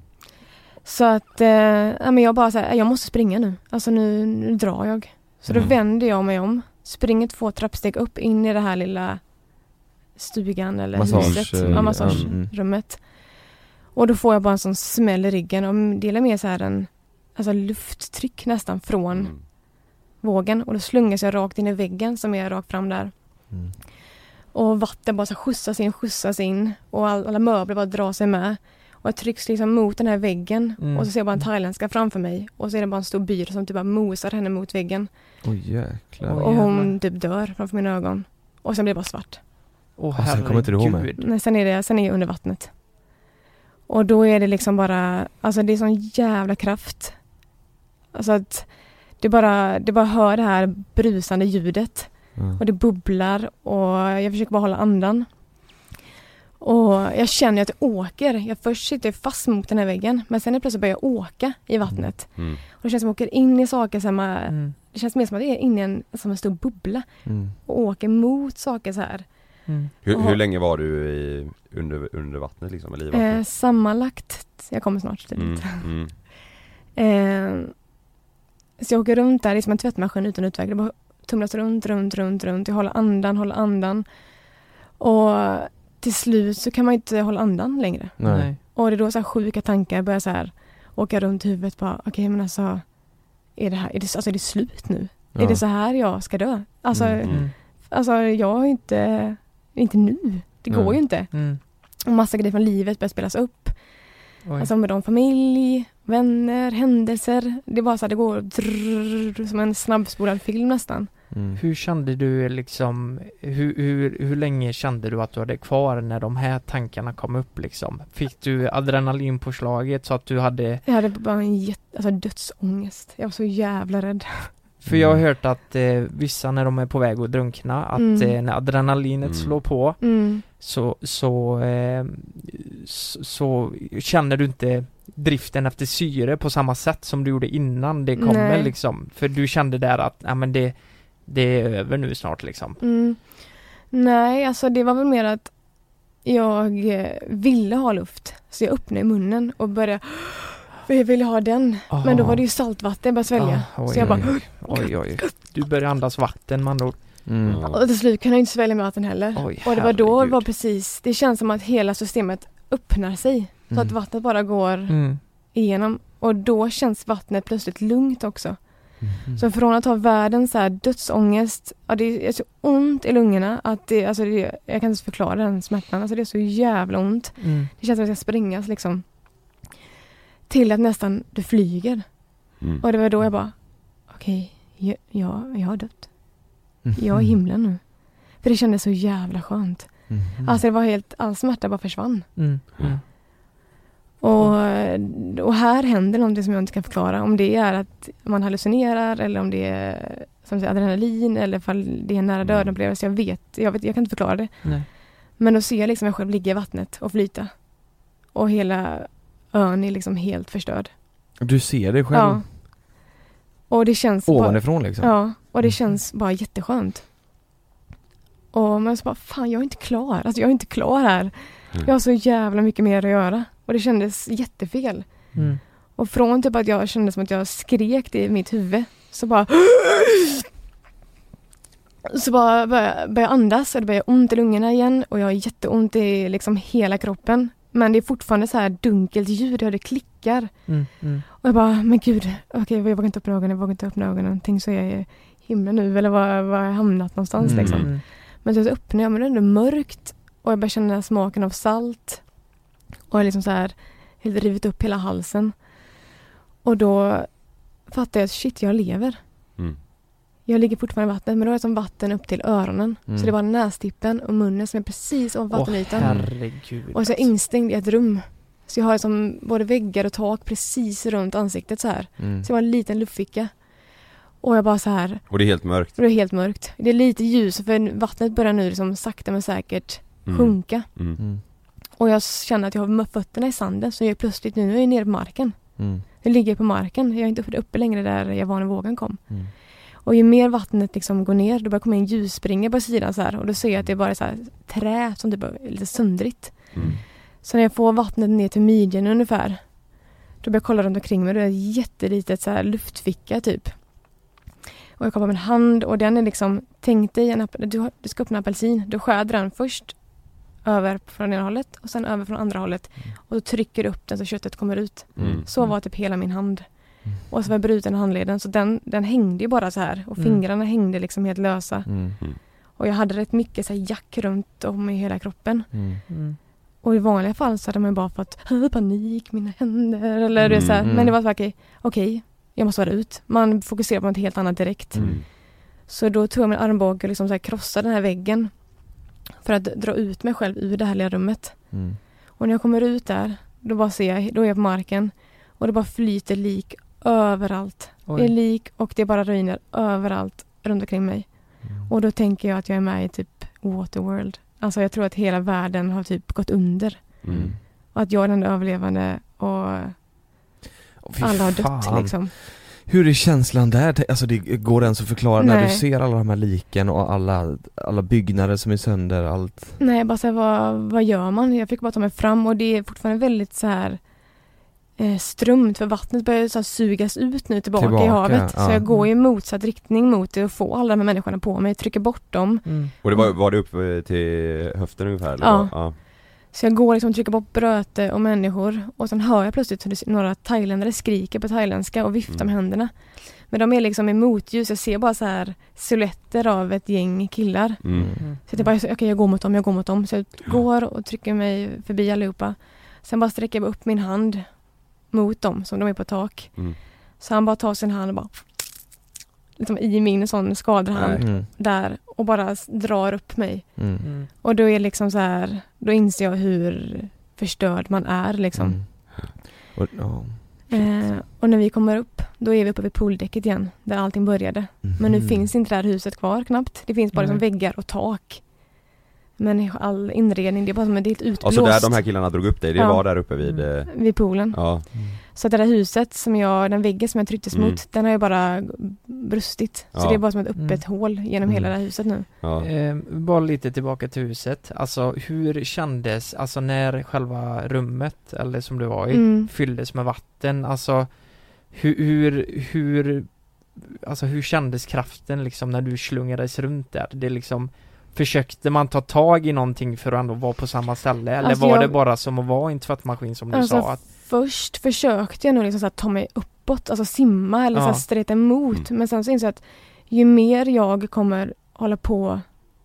Så att, eh, ja, men jag bara så här, jag måste springa nu. Alltså nu, nu drar jag. Så då Mm. vänder jag mig om, springer två trappsteg upp in i det här lilla stugan eller Massage, huset, eh, ja, massagerummet. Och då får jag bara en sån smäll i ryggen och det är mer så här en alltså lufttryck nästan från Mm. vågen och då slungas jag rakt in i väggen som är rakt fram där. Mm. Och vatten bara så skjutsas in, skjutsas in och all, alla möbler bara drar sig med. Och jag trycks liksom mot den här väggen Mm. och så ser jag bara en thailändska framför mig och så är det bara en stor byrå som typ bara mosar henne mot väggen. Oj jäklar. Och hon typ dör framför mina ögon. Och sen blir det bara svart. Åh Och sen kommer inte du ihåg mig. herregud. Nej, sen är det, sen är jag under vattnet. Och då är det liksom bara, alltså det är sån jävla kraft. Alltså att det bara, det bara hör det här brusande ljudet. Ja. Och det bubblar och jag försöker bara hålla andan. Och jag känner att jag åker. Jag först sitter jag fast mot den här väggen men sen är plötsligt börjar jag åka i vattnet. Mm. Och det känns som att jag åker in i saker som är, Mm. Det känns mer som att jag är inne i en, som en stor bubbla Mm. och åker mot saker så här. Mm. Hur, hur länge var du i, under, under vattnet liksom, eller i Eh, vattnet? sammanlagt, jag kommer snart till Mm, mm. Eh, så jag åker runt där, det är som en tvättmaskin utan utväg. Det bara tumlas runt, runt, runt, runt. Jag håller andan, håller andan. Och till slut så kan man inte hålla andan längre. Nej. Och det är då så här sjuka tankar börjar så här åka runt huvudet. Bara, Okej men alltså, är det här, är det, alltså är det slut nu? Ja. Är det så här jag ska dö? Alltså, Mm. Mm. alltså jag har inte, inte nu. Det går Nej. ju inte. Mm. Och massa grejer från livet börjar spelas upp. Oj. Alltså med de familj, vänner, händelser. Det bara så här, det går drrrr, som en snabbspolad film nästan. Mm. Hur kände du liksom, hur, hur, hur länge kände du att du hade kvar när de här tankarna kom upp liksom? Fick du adrenalinpåslaget så att du hade, Jag hade bara en jätte, alltså dödsångest. Jag var så jävla rädd. För jag har hört att eh, vissa när de är på väg att drunkna, att Mm. eh, när adrenalinet Mm. slår på Mm. så, så, eh, så, så känner du inte driften efter syre på samma sätt som du gjorde innan det kommer Nej. liksom. För du kände där att, ja men det, det är över nu snart liksom. Mm. Nej, alltså det var väl mer att jag eh, ville ha luft. Så jag öppnade munnen och började jag ville ha den. Men då var det ju saltvatten jag började svälja. Ah, oj, så jag bara oj, oj. Du började andas vatten andra ord. Mm. Och till slut kunde jag inte svälja med vatten heller. Oj, och det var då det var precis, det känns som att hela systemet öppnar sig. Så Mm. att vattnet bara går Mm. igenom. Och då känns vattnet plötsligt lugnt också. Mm. Så från att ha världens så här dödsångest, ja, det är så ont i lungorna att det, alltså det, jag kan inte förklara den smärtan. Alltså det är så jävla ont. Mm. Det känns som att jag ska springas liksom. Till att nästan du flyger. Mm. Och det var då jag bara, okej, jag, jag, jag har dött. Mm. Jag är i himlen nu. För det kändes så jävla skönt. Mm. Alltså det var helt, all smärta bara försvann. Mm. Mm. Och, och här händer någonting som jag inte kan förklara. Om det är att man hallucinerar eller om det är som säger, adrenalin eller ifall det är en nära döden Mm. upplevelse. Jag vet, jag vet, jag kan inte förklara det. Nej. Men då ser jag liksom mig själv ligga i vattnet och flyta. Och hela ön är liksom helt förstörd. Du ser det själv Ja. Och det känns bara, ovanifrån liksom? Ja, och det Mm. känns bara jätteskönt. Och man så bara, fan jag är inte klar. Alltså jag är inte klar här. Mm. Jag har så jävla mycket mer att göra. Och det kändes jättefel. Mm. Och från typ att jag kände som att jag skrek i mitt huvud så bara så bara började jag andas och det började ont i lungorna igen och jag har jätteont i liksom hela kroppen. Men det är fortfarande så här dunkelt ljud, och det klickar. Mm. Mm. Och jag bara, men gud, okej jag vågar inte öppna ögonen, jag vågar inte öppna ögonen. Tänk så är jag i himlen nu eller var, var har jag hamnat någonstans Mm. liksom. Mm. Men så öppnar jag, men det är ändå mörkt och jag börjar känna smaken av salt. Och jag liksom så här helt rivit upp hela halsen. Och då fattar jag att shit, jag lever. Mm. Jag ligger fortfarande i vattnet men då är det som vatten upp till öronen. Mm. Så det var nästippen och munnen som är precis ovanför Åh vattenytan. herregud och så är jag instängd i ett rum. Så jag har som både väggar och tak precis runt ansiktet så här. Mm. Så jag har en liten luftficka. Och jag bara så här, Och det är helt mörkt. och det är helt mörkt. Det är lite ljus för vattnet börjar nu liksom sakta men säkert Mm. sjunka. Mm. Mm. Och jag känner att jag har fötterna i sanden så jag är plötsligt nu, nu är jag nere på marken. Mm. Nu ligger jag på marken. Jag är inte uppe, uppe längre där jag var när vågen kom. Mm. Och ju mer vattnet liksom går ner, då börjar komma en ljusspringa på sidan så här. Och då ser jag att det är bara så här trä som typ är lite söndrigt. Mm. Så när jag får vattnet ner till midjan ungefär, då börjar jag kolla runt omkring mig. Då är det ett jättelitet så här luftficka typ. Och jag kollar på min hand och den är liksom, tänk dig en du, du ska öppna apelsin. Du skär den först över från ena hållet och sen över från andra hållet. Och då trycker du upp den så köttet kommer ut. Mm. Så var typ hela min hand. Mm. Och så var jag bruten handleden så den, den hängde ju bara så här och Mm. fingrarna hängde liksom helt lösa. Mm. Och jag hade rätt mycket så här jack runt om i hela kroppen. Mm. Mm. Och i vanliga fall så hade man bara fått "Åh, panik, mina händer eller det så här. Mm. Men det var så okej, okej, jag måste vara ut. Man fokuserar på något helt annat direkt. Mm. Så då tog jag min armbåge och liksom så här krossade den här väggen. För att dra ut mig själv ur det här lilla rummet. Mm. Och när jag kommer ut där, då bara ser jag, då är jag på marken. Och det bara flyter lik överallt. Det är Oj. lik och det bara ruiner överallt runt omkring mig. Mm. Och då tänker jag att jag är med i typ Waterworld. Alltså jag tror att hela världen har typ gått under. Mm. Och att jag är den överlevande och fy alla har dött fan. liksom. Hur är känslan där? Alltså det går ens att förklara när du Nej. ser alla de här liken och alla, alla byggnader som är sönder, allt Nej, bara så här, vad, vad gör man? Jag fick bara ta mig fram och det är fortfarande väldigt så här strömt för vattnet börjar så sugas ut nu tillbaka, Tillbaka, i havet. ja. Så jag går i motsatt riktning mot det och får alla de här människorna på mig, trycker bort dem. Mm. Och det var, var det upp eh, till höften ungefär? Eller? Ja. ja. Så jag går liksom och trycker bort bröte och människor och sen hör jag plötsligt hur några thailändare skriker på thailändska och viftar Mm. med händerna. Men de är liksom i motljus, jag ser bara så här silhuetter av ett gäng killar. Mm. Så jag bara, okej jag går mot dem, jag går mot dem. Så jag går och trycker mig förbi allihopa. Sen bara sträcker jag upp min hand mot dem som de är på tak. Mm. Så han bara tar sin hand och bara liksom i min sån skadad hand Nej. mm. där och bara drar upp mig. Mm. Mm. Och då är liksom så här, då inser jag hur förstörd man är liksom. Mm. Och, ja. Eh, och när vi kommer upp, då är vi uppe vid pooldäcket igen, där allting började. Men nu Mhm. finns inte det här huset kvar knappt. Det finns bara Nej. som väggar och tak. Men all inredning, det är bara som ett helt utblåst Alltså där de här killarna drog upp dig, det Ja. var där uppe vid, eh, vid poolen. ja. Så att det där huset som jag, den väggen som jag trycktes Mm. mot, den har ju bara brustit. Så Ja. det är bara som ett öppet hål genom Mm. hela det här huset nu. ja. Eh, bara lite tillbaka till huset, alltså hur kändes, alltså när själva rummet, eller som du var i, Mm. fylldes med vatten, alltså hur, hur, hur, alltså hur kändes kraften liksom när du slungades runt där? Det liksom Försökte man ta tag i någonting för att ändå vara på samma ställe eller Alltså, var jag- det bara som att vara i en tvättmaskin som du Alltså, sa? Att, Först försökte jag nog liksom så här ta mig uppåt, alltså simma eller så här Ja. streta emot. Men sen så insåg jag att ju mer jag kommer hålla på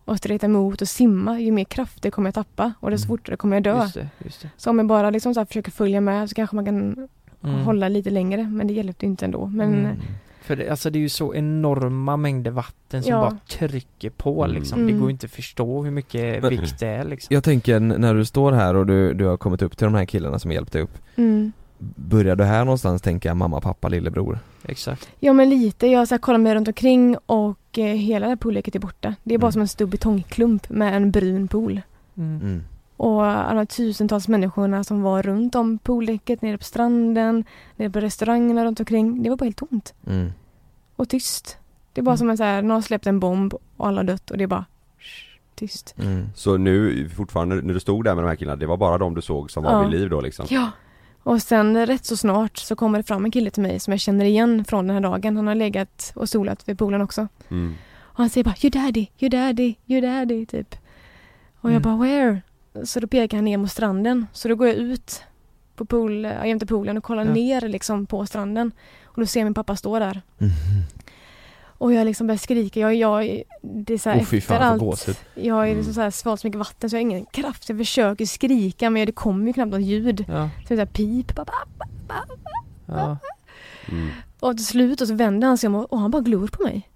och streta emot och simma, ju mer krafter kommer jag tappa och desto Mm. fortare kommer jag dö. just det, just det. Så om jag bara liksom så här försöker följa med så kanske man kan Mm. hålla lite längre, men det hjälpte inte ändå. Men Mm. För det, alltså det är ju så enorma mängder vatten som Ja. bara trycker på Mm. liksom. Det Mm. går ju inte att förstå hur mycket Men- vikt det är liksom. Jag tänker när du står här och du, du har kommit upp till de här killarna som hjälpt dig upp mm. Börjar du här någonstans tänka mamma, pappa, lillebror? Exakt. Ja men lite, jag så här kollar mig runt omkring och eh, hela det här pooldäcket är borta. Det är bara Mm. som en stor betongklump med en brun pool. Mm. Mm. Och alla tusentals människorna som var runt om pooldäcket, nere på stranden, nere på restaurangerna runt omkring. Det var bara helt tomt Mm. och tyst. Det är bara Mm. som en så här, någon har släppt en bomb och alla har dött och det är bara tyst. Mm. Så nu, fortfarande, när du stod där med de här killarna, det var bara de du såg som var Ja. vid liv då liksom? Ja. Och sen rätt så snart så kommer det fram en kille till mig som jag känner igen från den här dagen. Han har legat och solat vid poolen också. Mm. Och han säger bara your daddy, your daddy, your daddy typ. Och jag Mm. bara where? Så då pekar han ner mot stranden. Så då går jag ut på pool, jämte poolen och kollar Ja. ner liksom på stranden. Och då ser jag min pappa stå där. Mhm. Och jag liksom börjar skrika. Jag, jag, det är så här, fy efter allt. Jag är Mm. liksom så här svalt så mycket vatten så jag har ingen kraft. Jag försöker skrika men det kommer ju knappt något ljud. Ja. Så det är så här pip, pappa. ja. Mm. Och till slut och så vänder han sig om och, och han bara glor på mig.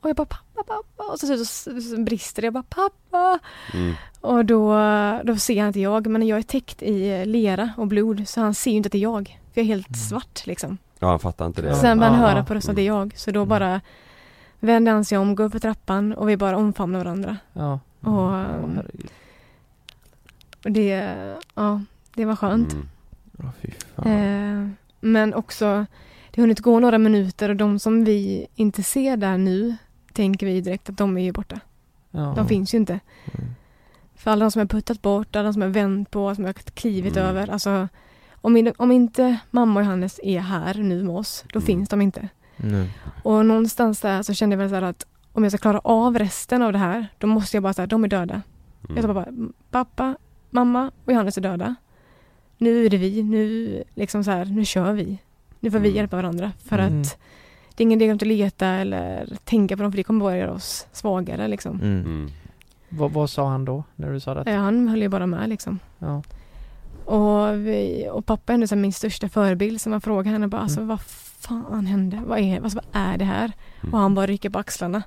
Och jag bara pappa, pappa. Och så, så, så, så brister det. Jag bara pappa. Mm. Och då, då ser han inte jag. Men jag är täckt i lera och blod så han ser ju inte att det är jag. För jag är helt svart liksom. Ja han fattar inte det. Sen börjar han höra på rösten att det är jag. Så då bara vänder han sig om, går upp för trappan och vi bara omfamnar varandra. Ja. Och, um, herregud. och det, ja, det var skönt. Mm. Fan. Eh, men också, det har hunnit gå några minuter och de som vi inte ser där nu tänker vi direkt att de är ju borta. Ja. De finns ju inte. Mm. För alla de som är puttat bort, alla de som är vänt på, som har klivit Mm. över. Alltså, om, in- om inte mamma och Johannes är här nu med oss, då Mm. finns de inte. Nu. Och någonstans där så kände jag väl så här att om jag ska klara av resten av det här, då måste jag bara säga de är döda. Jag sa Mm. bara, pappa, mamma och Johannes är döda. Nu är det vi, nu liksom så här, nu kör vi. Nu får vi Mm. hjälpa varandra för Mm. att det är ingen idé att leta eller tänka på dem för det kommer bara göra oss svagare liksom. Mm. Mm. Vad, vad sa han då när du sa det? Eh, Han höll ju bara med liksom. Ja. Och, vi, och pappa är ändå så min största förebild så man frågar henne bara, alltså Mm. vad fan hände? Vad är, alltså, vad är det här? Mm. Och han bara rycker på axlarna.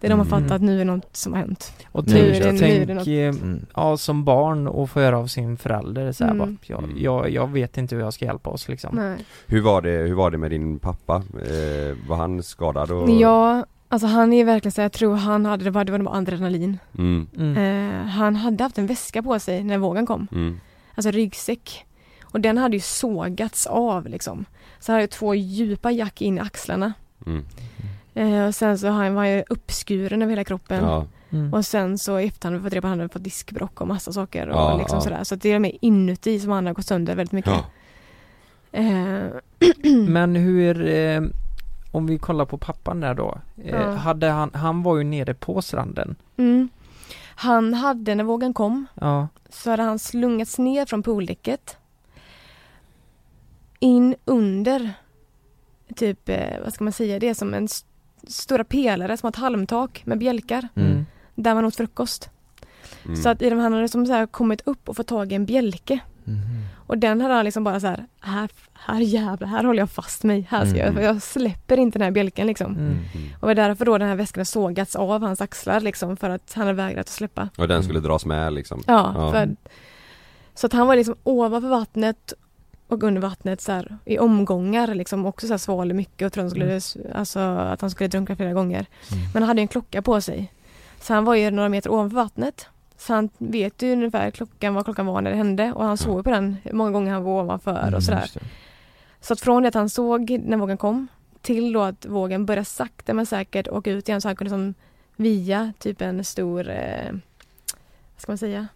Det är de har Mm. fattat att nu är något som har hänt. Och Nu tänk, är det- nu är det tänk något- eh, Mm. ja, som barn och få höra av sin förälder så här, Mm. bara, jag, Mm. jag, jag vet inte hur jag ska hjälpa oss liksom. Nej. Hur var det, hur var det med din pappa? Eh, var han skadad och? Ja, alltså han är verkligen så jag tror han hade, det var, det var nog adrenalin. Mm. Mm. Eh, han hade haft en väska på sig när vågen kom. Mm. Alltså ryggsäck. Och den hade ju sågats av liksom. Så han hade ju två djupa jack in i axlarna. Mm. Eh, och sen så har han var han ju uppskuren över hela kroppen. Ja. Mm. Och sen så i efterhand har vi fått reda på att han hade fått diskbråck och massa saker och Ja, liksom ja. sådär. Så att det är mer inuti som han har gått sönder väldigt mycket. Ja. Eh, Men hur, eh, om vi kollar på pappan där då. Eh, Ja. hade han, han var ju nere på stranden. mm. Han hade, när vågen kom, Ja. så hade han slungats ner från pooldäcket in under typ, eh, vad ska man säga, det är som en st- stora pelare som har ett halmtak med bjälkar. Mm. Där man åt frukost. Mm. Så att i de, han hade som så här kommit upp och fått tag i en bjälke. Mhm. Och den hade han liksom bara så här, här, här jävlar, här håller jag fast mig. Här ska Mm. jag, jag släpper inte den här bjälken liksom. Mm. Mm. Och det var därför då den här väskan sågats av hans axlar liksom för att han hade vägrat att släppa. Och den skulle dras med liksom? Ja, Ja. För, så att han var liksom ovanför vattnet och under vattnet så här, i omgångar liksom också så här svalde mycket och trodde han skulle, alltså att han skulle drunkna flera gånger. Mm. Men han hade ju en klocka på sig. Så han var ju några meter ovanför vattnet. Så han vet ju ungefär klockan, vad klockan var när det hände och han såg på den många gånger han var ovanför Mm, och sådär. Så att från det att han såg när vågen kom till då att vågen började sakta men säkert åka ut igen så han kunde som via typ en stor, eh, vad ska man säga,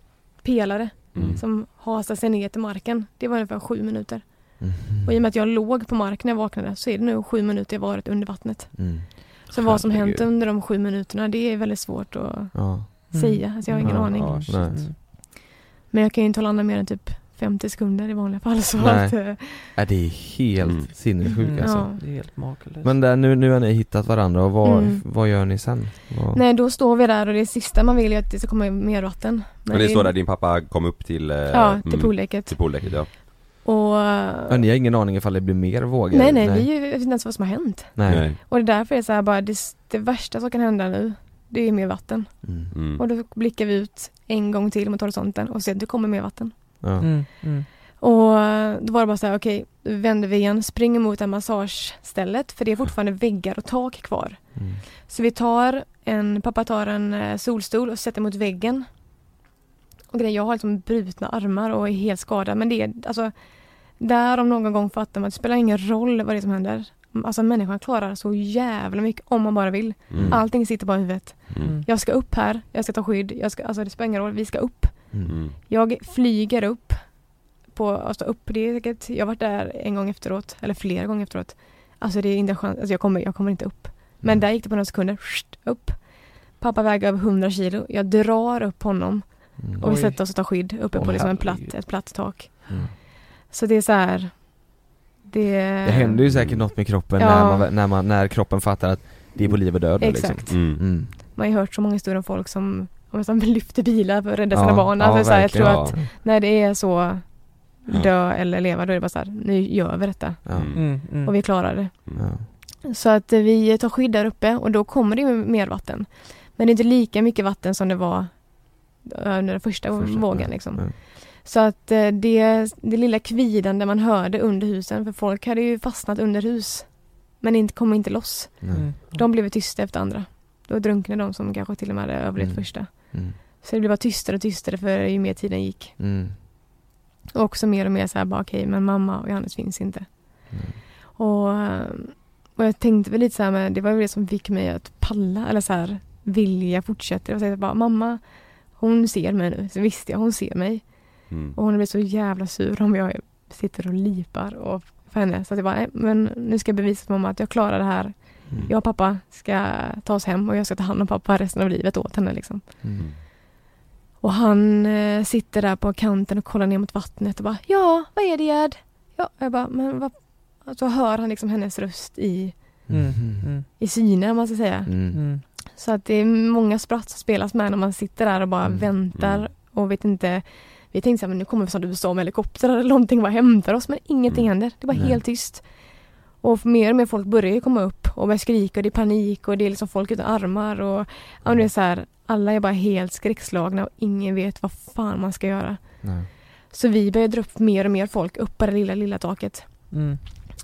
pelare Mm. som hasade sig ner till marken. Det var ungefär sju minuter. Mhm. Och i och med att jag låg på marken när jag vaknade så är det nu sju minuter jag varit under vattnet. Mm. Så vad som hänt under de sju minuterna det är väldigt svårt att Ja. säga. Alltså jag har ingen Ja, aning. Ja. Mm. Men jag kan ju inte hålla andan mer än typ 50 sekunder i vanliga fall. Så Nej. att, eh, Ja, det är helt Mm. sinnessjukt Mm. alltså. Ja. Det är helt makalöst. Men där, nu, nu har ni hittat varandra och vad, Mm. vad gör ni sen? Vad... nej, då står vi där och det sista man vill är att det ska komma mer vatten. Men det står där din pappa kom upp till eh, Ja, till mm, pooldäcket. Till pooldäcket ja. Och... Ja, ni har ingen aning ifall det blir mer vågor? Nej, nej, vi vet inte ens vad som har hänt. Nej. Och det är därför det är så här bara, det, det värsta som kan hända nu, det är mer vatten. Mm. Mm. Och då blickar vi ut en gång till mot horisonten och ser att det kommer mer vatten. Ja. Mm. Mm. Och då var det bara så här, okej, då vänder vi igen, springer mot det här massagestället för det är fortfarande väggar och tak kvar. Mm. Så vi tar en, pappa tar en eh, solstol och sätter mot väggen. Och grejen, jag har liksom brutna armar och är helt skadad men det är alltså där om någon gång fattar man att det spelar ingen roll vad det är som händer. Alltså människan klarar så jävla mycket om man bara vill. Mm. Allting sitter bara i huvudet. Mm. Jag ska upp här, jag ska ta skydd, jag ska, alltså det spelar ingen roll, vi ska upp. Mm. Jag flyger upp på, alltså upp, det är säkert, jag har varit där en gång efteråt, eller flera gånger efteråt. Alltså det är inte chans, alltså jag kommer, jag kommer inte upp. Men Mm. där gick det på några sekunder, Sht, upp. Pappa väger över 100 kilo, jag drar upp honom Mm. och vi sätter oss och tar skydd uppe Åh, på liksom en platt, ett platt tak. Mm. Så det är så här. Det, Det händer ju säkert något med kroppen Ja. när, man, när, man, när kroppen fattar att det är på liv och död då, Exakt. liksom. Mm. Mm. Man har ju hört så många historier om folk som om som lyfter bilar för att rädda sina Ja, barn. ja, Alltså, så här, jag tror att när det är så Ja. dö eller leva, då är det bara så här, nu gör vi detta. Ja. Mm. Mm. Mm. Och vi klarar det. Ja. Så att vi tar skydd där uppe och då kommer det mer vatten. Men det är inte lika mycket vatten som det var eh, under den första Första, vågen ja, liksom. ja. Så att eh, det, det lilla kvidande man hörde under husen, för folk hade ju fastnat under hus. Men inte, kom inte loss. Mm. De blev tysta efter andra. Då drunknade de som kanske till och med hade överlevt Mm. första. Mm. Så det blev bara tystare och tystare för ju mer tiden gick. Mm. Och också mer och mer så här bara okej, men mamma och Johannes finns inte. Mm. Och, eh, och jag tänkte väl lite så här, men det var väl det som fick mig att palla eller så här vilja fortsätta. Jag tänkte bara mamma, hon ser mig nu. Så visste jag, hon ser mig. Mm. Och hon blir så jävla sur om jag sitter och lipar och för henne. Så att jag bara, nej, men nu ska jag bevisa för mamma att jag klarar det här. Mm. Jag och pappa ska ta oss hem och jag ska ta hand om pappa resten av livet åt henne liksom. Mm. Och han eh, sitter där på kanten och kollar ner mot vattnet och bara Ja, vad är det Gerd? Ja, jag bara, men vad? Så hör han liksom hennes röst i, Mm. I synen om man ska säga. Mm. Mm. Så att det är många spratt som spelas med när man sitter där och bara Mm. väntar Mm. och vet inte Vi tänkte så här, men nu kommer vi snart USA med helikopter eller någonting bara hämtar oss men ingenting Mm. händer. Det är bara Nej. helt tyst. Och mer och mer folk börjar ju komma upp och börjar skrika och det är panik och det är liksom folk utan armar och ja, det är så här, alla är bara helt skräckslagna och ingen vet vad fan man ska göra. Nej. Så vi börjar dra upp mer och mer folk upp på det lilla, lilla taket. Mm.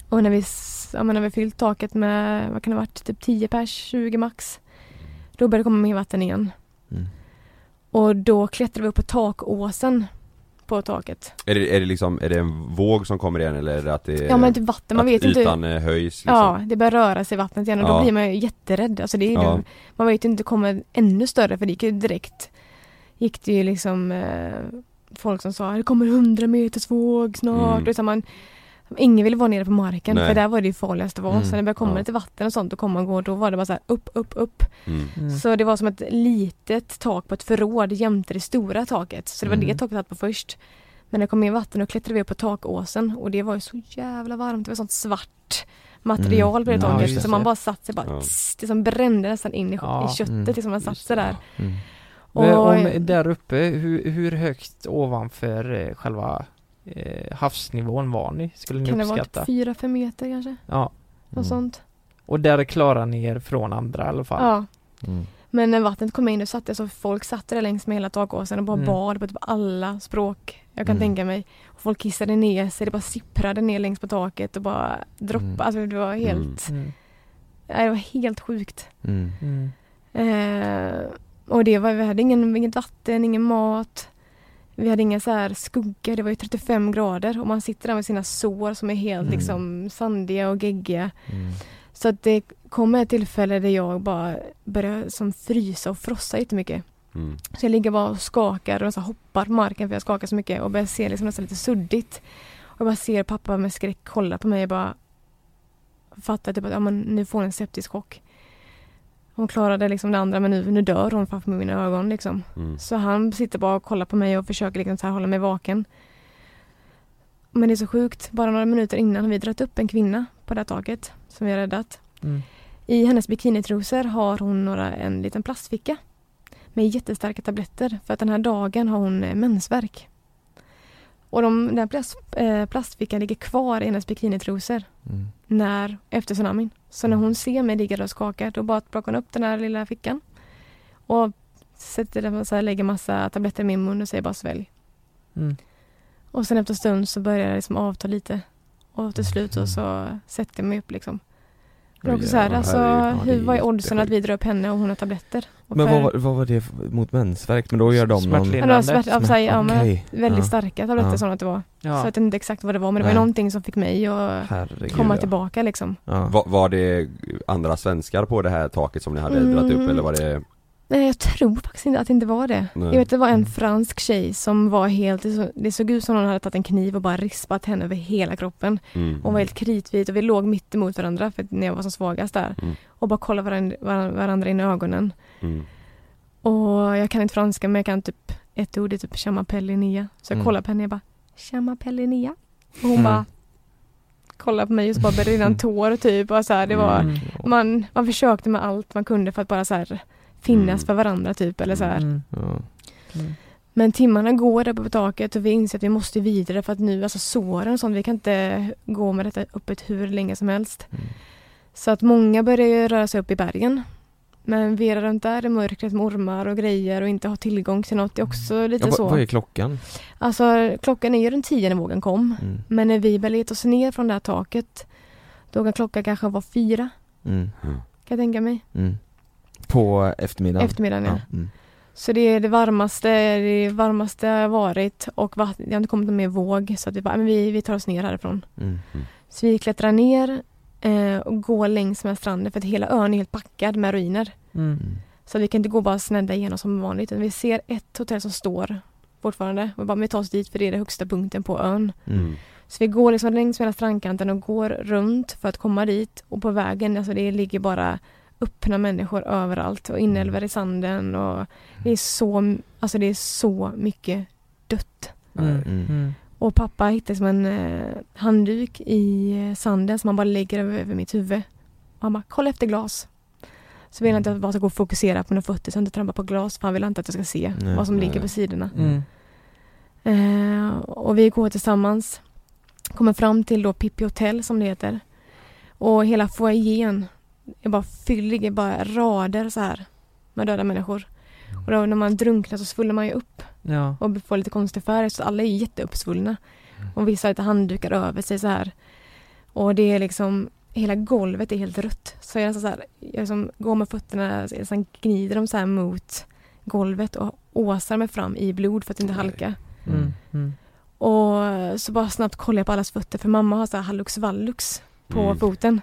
Och när vi, ja, men när vi fyllt taket med, vad kan det ha varit, typ 10 pers, 20 max. Då började det komma mer vatten igen. Mm. Och då klättrade vi upp på takåsen på taket. Är det, är det liksom, är det en våg som kommer igen eller är det att det är Ja men typ vatten, man vet inte. ytan eh, höjs liksom? Ja, det börjar röra sig i vattnet igen och då Ja. blir man ju jätterädd. Alltså det är Ja. Man vet ju inte, det kommer ännu större för det gick ju direkt Gick det ju liksom eh, Folk som sa det kommer 100 meters våg snart. Mm. Och så man, ingen ville vara nere på marken Nej. för där var det ju farligast att vara. Mm. Så när det började komma Ja. lite vatten och sånt och komma och gå då var det bara så här upp, upp, upp. Mm. Mm. Så det var som ett litet tak på ett förråd jämte det stora taket. Så det var Mm. det taket hade på först. Men när det kom mer vatten och klättrade vi upp på takåsen och det var ju så jävla varmt. Det var sånt svart material på det Mm. Ja, taket. det. så man bara satt sig bara, Ja. tss, det som brände nästan in i, Ja. i köttet. Mm. Liksom man satt sig där. Mm. Men Och- om, där uppe, hur, hur högt ovanför eh, själva eh, havsnivån var ni? Skulle ni Kan det vara uppskatta? typ fyra, fem meter kanske? Ja. Något Mm. sånt. Och där klarar ni er från andra i alla fall? Ja. Mm. Men när vattnet kom in då satt jag så folk satt där längs med hela takåsen och bara Mm. bad på typ alla språk jag kan Mm. tänka mig. Och folk kissade ner sig, det bara sipprade ner längs på taket och bara droppade. Mm. Alltså det var helt, Mm. nej, det var helt sjukt. Mm. Mm. Eh, och det var, vi hade ingen, inget vatten, ingen mat. Vi hade inga så här skugga, det var ju 35 grader och man sitter där med sina sår som är helt Mm. liksom sandiga och geggiga. Mm. Så att det kom ett tillfälle där jag bara började som frysa och frossa jättemycket. Mm. Så jag ligger bara och skakar och så hoppar på marken för jag skakar så mycket och börjar se liksom nästan lite suddigt. Och jag bara ser pappa med skräck kolla på mig och bara fattar typ att ja, men nu får en septisk chock. Hon klarade liksom det andra men nu, nu dör hon framför mina ögon liksom. Mm. Så han sitter bara och kollar på mig och försöker liksom så här hålla mig vaken. Men det är så sjukt, bara några minuter innan har vi dragit upp en kvinna på det här taket som vi har räddat. Mm. I hennes bikinitrosor har hon några, en liten plastficka med jättestarka tabletter för att den här dagen har hon eh, mensvärk. Och de, den här plast, eh, plastfickan ligger kvar i hennes bikinitrosor Mm. När, efter tsunamin. Så när hon ser mig ligga där och skaka då bara plockar hon upp den här lilla fickan och sätter den, så här, lägger massa tabletter i min mun och säger bara svälj. Mm. Och sen efter en stund så börjar det liksom avta lite. Och till slut så, Mm. så sätter jag mig upp liksom. Det är också så här, jävlar, alltså. Ja, hur, vad är oddsen att vi drar upp henne och hon har tabletter? Och Men för- vad, var- vad var det mot mensvärk? Men då gör de någon... Ja, smärt, ja, så här, ja, men Okej. väldigt Ja. starka tabletter Ja. som att det var. Så Ja. jag vet inte exakt vad det var men det var Nej. någonting som fick mig att Herregud. komma ja. tillbaka liksom. Ja. Var, var det andra svenskar på det här taket som ni hade dragit upp Mm. eller var det? Nej jag tror faktiskt inte att det inte var det. Nej. Jag vet det var en Mm. fransk tjej som var helt, det så- det såg ut som någon hade tagit en kniv och bara rispat henne över hela kroppen. Mm. Hon var helt kritvit och vi låg mitt emot varandra för att när jag var som svagast där. Mm. Och bara kollade varandra, varandra, in i ögonen. Mm. Och jag kan inte franska men jag kan typ ett ord, det är typ chamapellinia. Så jag Mm. kollar på henne och jag bara chamapellinia. Och hon Mm. bara kollar på mig och så bara började rinna tår typ. Och så här, det var, Mm. man, man försökte med allt man kunde för att bara så här finnas Mm. för varandra typ. Eller så här. Mm. Mm. Men timmarna går där på taket och vi inser att vi måste vidare för att nu, alltså såren och sånt, vi kan inte gå med detta öppet hur länge som helst. Mm. Så att många börjar röra sig upp i bergen. Men vi är runt där i mörkret med ormar och grejer och inte ha tillgång till något. Det är också lite Ja, så. vad är klockan? Alltså klockan är ju runt tio när vågen kom. Mm. Men när vi började oss ner från det här taket då kan klockan kanske vara fyra, Mm. kan jag tänka mig. Mm. På eftermiddagen? Eftermiddagen ja. Mm. Så det är det varmaste, det varmaste har varit och det har inte kommit någon mer våg så att vi bara, men vi, vi tar oss ner härifrån. Mm. Så vi klättrar ner eh, och går längs med stranden för att hela ön är helt packad med ruiner. Mm. Mm. Så vi kan inte gå bara snedda igenom som vanligt. utan Vi ser ett hotell som står fortfarande. Och vi bara, vi tar oss dit för det är den högsta punkten på ön. Mm. Så vi går liksom längs med hela strandkanten och går runt för att komma dit. Och på vägen, alltså det ligger bara öppna människor överallt och inälvor i sanden och det är så, alltså det är så mycket dött. Mm. Mm. Mm. Och pappa hittade som en eh, handduk i eh, sanden som han bara lägger över, över mitt huvud. Och han bara, kolla efter glas. Så vill han inte att jag bara ska gå och fokusera på mina fötter så jag inte trampar på glas för han vill inte att jag ska se Nej, vad som nej. ligger på sidorna. Mm. Eh, och vi går tillsammans. Kommer fram till då Pippi Hotel som det heter. Och hela foajén är bara fylld, ligger bara rader så här med döda människor. Och då när man drunknar så svullnar man ju upp Ja. och får lite konstig färg så alla är ju jätteuppsvullna. Och vissa har lite handdukar över sig så här. Och det är liksom Hela golvet är helt rött. Så jag, så här, jag liksom går med fötterna, så sen gnider de så här mot golvet och åsar mig fram i blod för att inte halka. Mm. Mm. Och så bara snabbt kollar jag på allas fötter för mamma har så här hallux vallux på Mm. foten.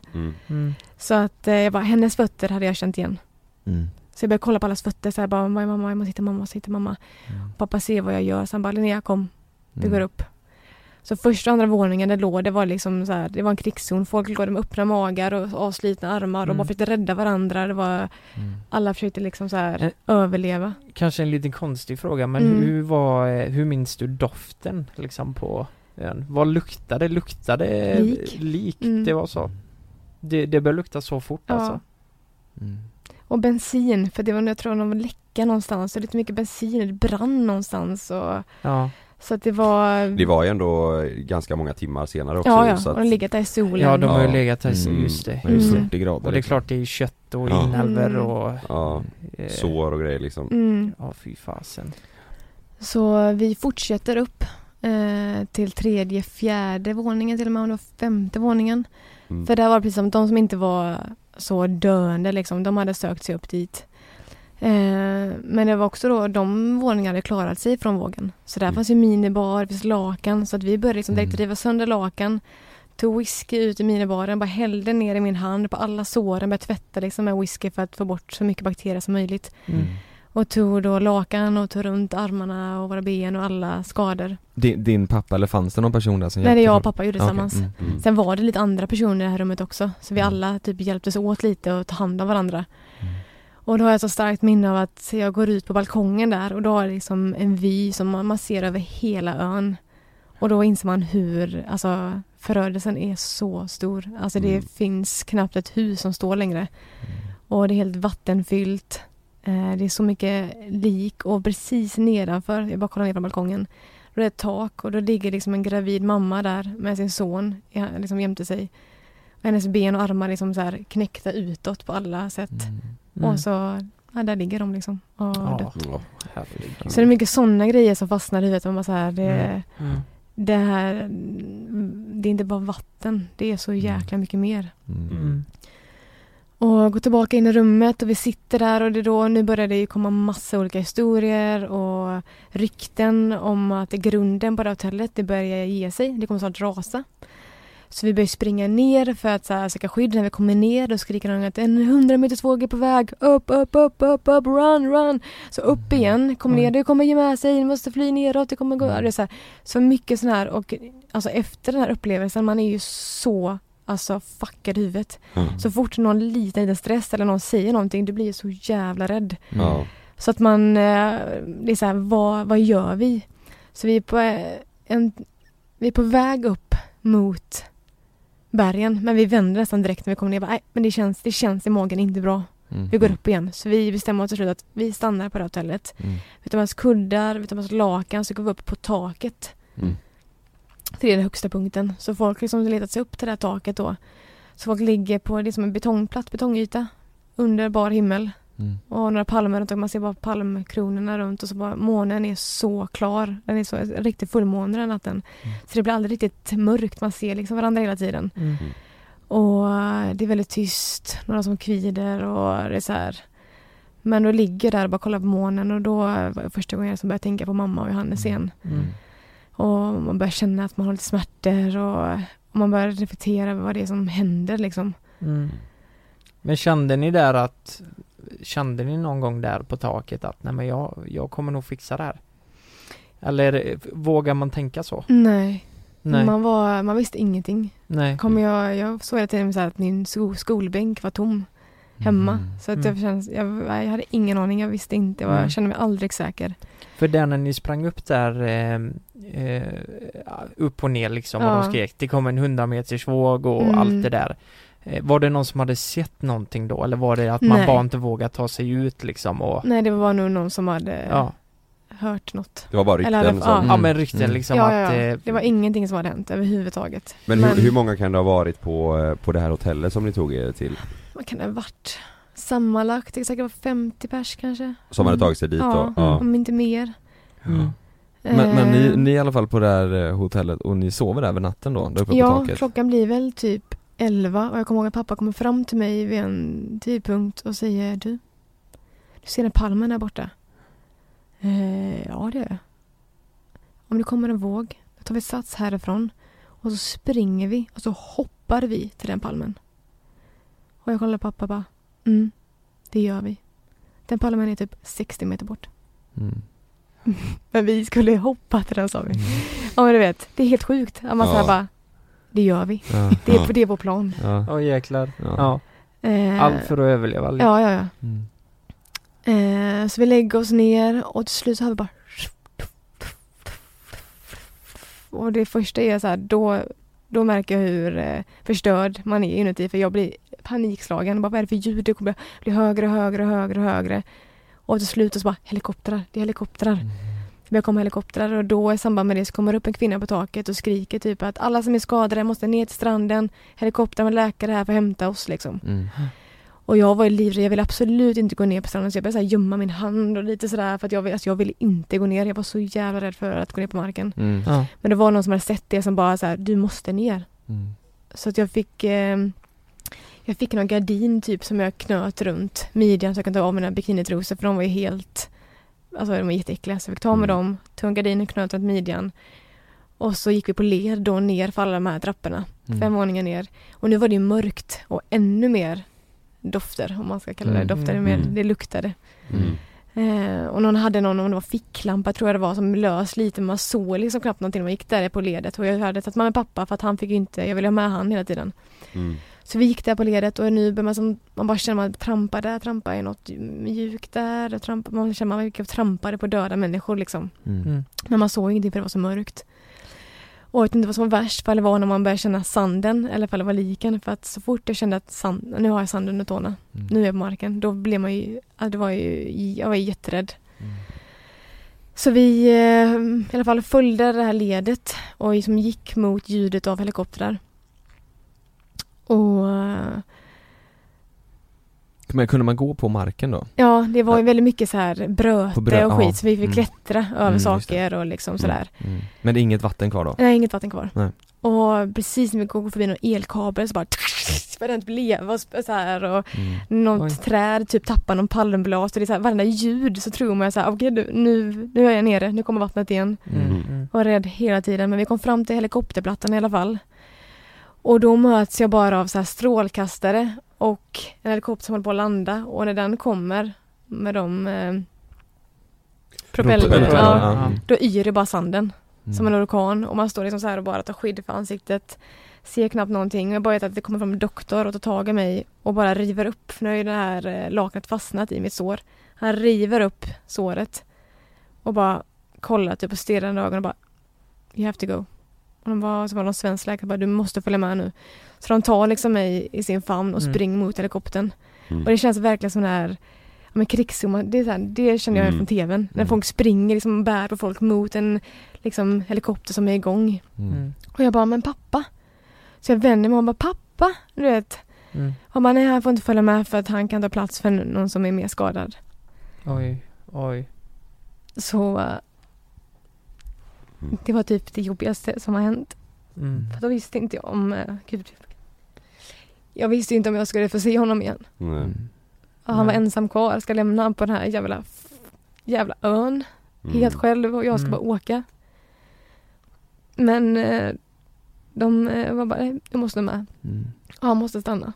Mm. Mm. Så att eh, jag bara, hennes fötter hade jag känt igen. Mm. Så jag började kolla på allas fötter så jag bara, vad är mamma, jag måste hitta mamma, jag måste hitta mamma. Mm. Pappa ser vad jag gör, så han bara, Linnea kom, vi Mm. går upp. Så första och andra våningen det låg, det var liksom så här, det var en krigszon. Folk låg med öppna magar och avslitna armar och Mm. bara försökte rädda varandra. Det var, Mm. alla försökte liksom så här Eh. överleva. Kanske en liten konstig fråga men Mm. hur var, eh, hur minns du doften liksom på ön? Vad luktade? Luktade Lik. lik Mm. det var så? Det, det började lukta så fort Ja. alltså? Mm. Och bensin, för det var, jag tror de var läcka någonstans. Så lite mycket bensin, det brann någonstans. Och, Ja, så att det var... Det var ju ändå ganska många timmar senare också ja, ja. så och att, de legat där i solen. ja de har ju Ja. legat här, Mm. just det, Det just det. Mm. 40 grader Och det är liksom. klart det är kött och Ja. inälvor Mm. och ja, eh, sår och grejer liksom Mm. Ja fy fasen Så vi fortsätter upp eh, till tredje, fjärde våningen till och med, om det var femte våningen. Mm. För där var det precis som de som inte var så döende liksom, de hade sökt sig upp dit. Eh, men det var också då de våningarna hade klarat sig från vågen. Så där Mm. fanns ju minibar, det finns lakan, så att vi började liksom direkt Mm. riva sönder lakan. Tog whisky ut i minibaren, bara hällde ner i min hand på alla såren, började tvätta liksom med whisky för att få bort så mycket bakterier som möjligt. Mm. Och tog då lakan och tog runt armarna och våra ben och alla skador. Din, din pappa eller fanns det någon person där som Nej, det är jag och pappa gjorde okej. tillsammans. Mm. Mm. Sen var det lite andra personer i det här rummet också. Så vi Mm. alla typ hjälptes åt lite och ta hand om varandra. Mm. Och då har jag så starkt minne av att jag går ut på balkongen där och då har jag liksom en vy som man, man ser över hela ön. Och då inser man hur, alltså förödelsen är så stor. Alltså det Mm. finns knappt ett hus som står längre. Och det är helt vattenfyllt. Eh, det är så mycket lik och precis nedanför, jag bara kollar ner från balkongen, då är det ett tak och då ligger liksom en gravid mamma där med sin son liksom jämte sig. Och hennes ben och armar liksom så här knäckta utåt på alla sätt. Mm. Och så, ja där ligger de liksom. Och Ja, dött. Herregud. Så det är mycket sådana grejer som fastnar i huvudet. Man bara så här, det, Mm. Mm. det här, det är inte bara vatten, det är så jäkla mycket mer. Mm. Mm. Och gå tillbaka in i rummet och vi sitter där och det då, nu börjar det ju komma massa olika historier och rykten om att grunden på det hotellet, det börjar ge sig. Det kommer snart rasa. Så vi börjar springa ner för att så här, söka skydd. När vi kommer ner då skriker någon att en 100 meters våg är på väg. Upp, upp, upp, upp, upp, run, run. Så upp igen, kom ner, det kommer ge med sig, ni måste fly neråt, det kommer gå. Det är så, här, så mycket sån här och alltså efter den här upplevelsen, man är ju så alltså fuckad i huvudet. Mm. Så fort någon liten, liten stress eller någon säger någonting, du blir så jävla rädd. Ja. Så att man, eh, det är så här, vad, vad gör vi? Så vi är på eh, en, vi är på väg upp mot bergen, men vi vänder nästan direkt när vi kommer ner. Bara, Nej, men det känns, det känns i magen inte bra. Mm. Vi går upp igen. Så vi bestämmer oss till slut att vi stannar på det hotellet. Mm. Vi tar med oss kuddar, vi tar med oss lakan, så går vi upp på taket. Mm. Till den högsta punkten. Så folk liksom letat sig upp till det här taket då. Så folk ligger på, det är som en betongplatt betongyta under bar himmel Mm. och några palmer runt och man ser bara palmkronorna runt och så bara månen är så klar. Den är så en riktig fullmåne den natten. Mm. Så det blir aldrig riktigt mörkt, man ser liksom varandra hela tiden. Mm. Och eh, det är väldigt tyst, några som kvider och det är så här. Men då ligger där och bara kollar på månen och då var det första gången jag som började tänka på mamma och Johannes igen. Mm. Och man börjar känna att man har lite smärtor och, och man börjar reflektera över vad det är som händer liksom. Mm. Men kände ni där att Kände ni någon gång där på taket att nej men jag, jag kommer nog fixa det här? Eller vågar man tänka så? Nej, Nej, Man, var, man visste ingenting. nej. Kommer jag, jag såg hela tiden så att min sko, skolbänk var tom hemma. Mm. Så att Mm. jag, känns, jag, jag hade ingen aning, jag visste inte, jag, var, jag kände mig aldrig säker. För där när ni sprang upp där eh, eh, upp och ner liksom och Ja. de skrek det kom en 100 meters våg och Mm. allt det där. Eh, var det någon som hade sett någonting då eller var det att man Nej. bara inte vågat ta sig ut liksom och Nej, det var nog någon som hade ja, hört något. Det var bara Eller rykten hade- som, ja. ja men rykten Mm. liksom ja, att ja, ja. eh, Det var ingenting som hade hänt överhuvudtaget. Men hur, hur många kan det ha varit på, eh, på det här hotellet som ni tog er till? Vad kan det ha varit? Sammanlagt, det säkert var 50 pers kanske. Som hade Mm. tagit sig dit Ja, då? Ja. om inte mer. Mm. Men, men ni, Eh, ni är i alla fall på det här eh, hotellet och ni sover där över natten då? Där uppe på Ja, taket? klockan blir väl typ 11 och jag kommer ihåg att pappa kommer fram till mig vid en tidpunkt och säger du, du ser den palmen där borta? Eh, ja, det gör jag. Om det kommer en våg, då tar vi sats härifrån och så springer vi och så hoppar vi till den palmen. Och jag kollar på pappa och bara, mm, det gör vi. Den palmen är typ 60 meter bort. Mm. Men vi skulle hoppa till den sa vi. Ja men du vet, det är helt sjukt. Att man Ja. säger bara, det gör vi. Ja. Det är, Ja. det är vår plan. Ja. Åh jäklar. Ja. Ja. Eh, Allt för att överleva. liksom. Ja, ja, ja. Mm. Eh, så vi lägger oss ner och till slut så har vi bara och det första är så här, då, då märker jag hur eh, förstörd man är inuti för jag blir panikslagen. Bara, vad är det för ljud? Det kommer bli högre och högre och högre och högre. Och till slut så bara helikoptrar, det är helikoptrar. Mm. Det börjar komma helikoptrar och då i samband med det så kommer upp en kvinna på taket och skriker typ att alla som är skadade måste ner till stranden. Helikoptrar med läkare här för att hämta oss liksom. Mm. Och jag var ju livrädd, jag ville absolut inte gå ner på stranden så jag började så här gömma min hand och lite sådär för att jag, alltså jag ville inte gå ner. Jag var så jävla rädd för att gå ner på marken. Mm. Ja. Men det var någon som hade sett det som bara så här, du måste ner. Mm. Så att jag fick eh, Jag fick någon gardin typ som jag knöt runt midjan så jag kunde ta av mina bikinitrosor för de var ju helt Alltså de var jätteäckliga så jag fick ta med Mm. dem, tog en gardin och knöt runt midjan. Och så gick vi på led då ner för alla de här trapporna, Mm. fem våningar ner. Och nu var det ju mörkt och ännu mer dofter om man ska kalla det Mm. dofter, Mm. mer, Mm. det luktade. Mm. Eh, och någon hade någon, om det var ficklampa tror jag det var, som lös lite. Man såg liksom knappt någonting man gick där på ledet. Och jag hade tagit med pappa för att han fick inte, jag ville ha med han hela tiden. Så vi gick där på ledet och nu börjar man som, man bara känner att man trampar där, trampar i något mjukt där, och trampar, man känner att man gick och trampade på döda människor liksom. Mm. Mm. Men man såg ingenting för det var så mörkt. Och jag vet inte vad som var värst, för det var när man började känna sanden eller för det var liken. För att så fort jag kände att sand, nu har jag sand under tårna, Mm. nu är jag på marken, då blev man ju, det var ju, jag var jätterädd. Mm. Så vi eh, i alla fall följde det här ledet och liksom gick mot ljudet av helikoptrar. Och eh, Men kunde man gå på marken då? ja, det var ju väldigt mycket så här bröte brö- och ja. skit så vi fick Mm. klättra över Mm, saker och liksom sådär. Mm. Men det är inget vatten kvar då? Nej, inget vatten kvar. Nej. Och precis när vi går förbi någon elkabel så bara började den leva och sp- så här och Mm. något Oj. träd typ tappar någon palmblad så det är så här, varenda ljud så tror man så här, okej nu, nu, nu är jag nere, nu kommer vattnet igen. Mm. Mm. Mm. var rädd hela tiden men vi kom fram till helikopterplattan i alla fall. Och då möts jag bara av så här strålkastare och en helikopter som håller på att landa och när den kommer med de eh, propellrarna, ja, då yr det bara sanden Mm. som en orkan och man står liksom så här och bara tar skydd för ansiktet. Ser knappt någonting och jag bara vet att det kommer fram en doktor och tar tag i mig och bara river upp, för nu har ju det här eh, lakanet fastnat i mitt sår. Han river upp såret och bara kollar typ och stirrar i ögonen och bara You have to go. Och de var, så var det någon svensk läkare bara du måste följa med nu. Så de tar liksom mig i sin famn och Mm. springer mot helikoptern. Mm. Och det känns verkligen som den här ja, men krigszonen, det, är så här, det känner jag Mm. från tvn. När Mm. folk springer liksom och bär på folk mot en liksom, helikopter som är igång. Mm. Mm. Och jag bara, men pappa. Så jag vänder mig och bara, pappa. du vet. Mm. Och man nej han får inte följa med för att han kan ta plats för någon som är mer skadad. Oj, oj. Så Mm. det var typ det jobbigaste som har hänt. Mm. För då visste inte jag om, eh, gud. Jag visste inte om jag skulle få se honom igen. Nej. Mm. Och han var ensam kvar, ska lämna honom på den här jävla, jävla ön. Mm. Helt själv och jag ska Mm. bara åka. Men eh, de eh, var bara, "Nej, du måste med. Mm. Och han måste stanna.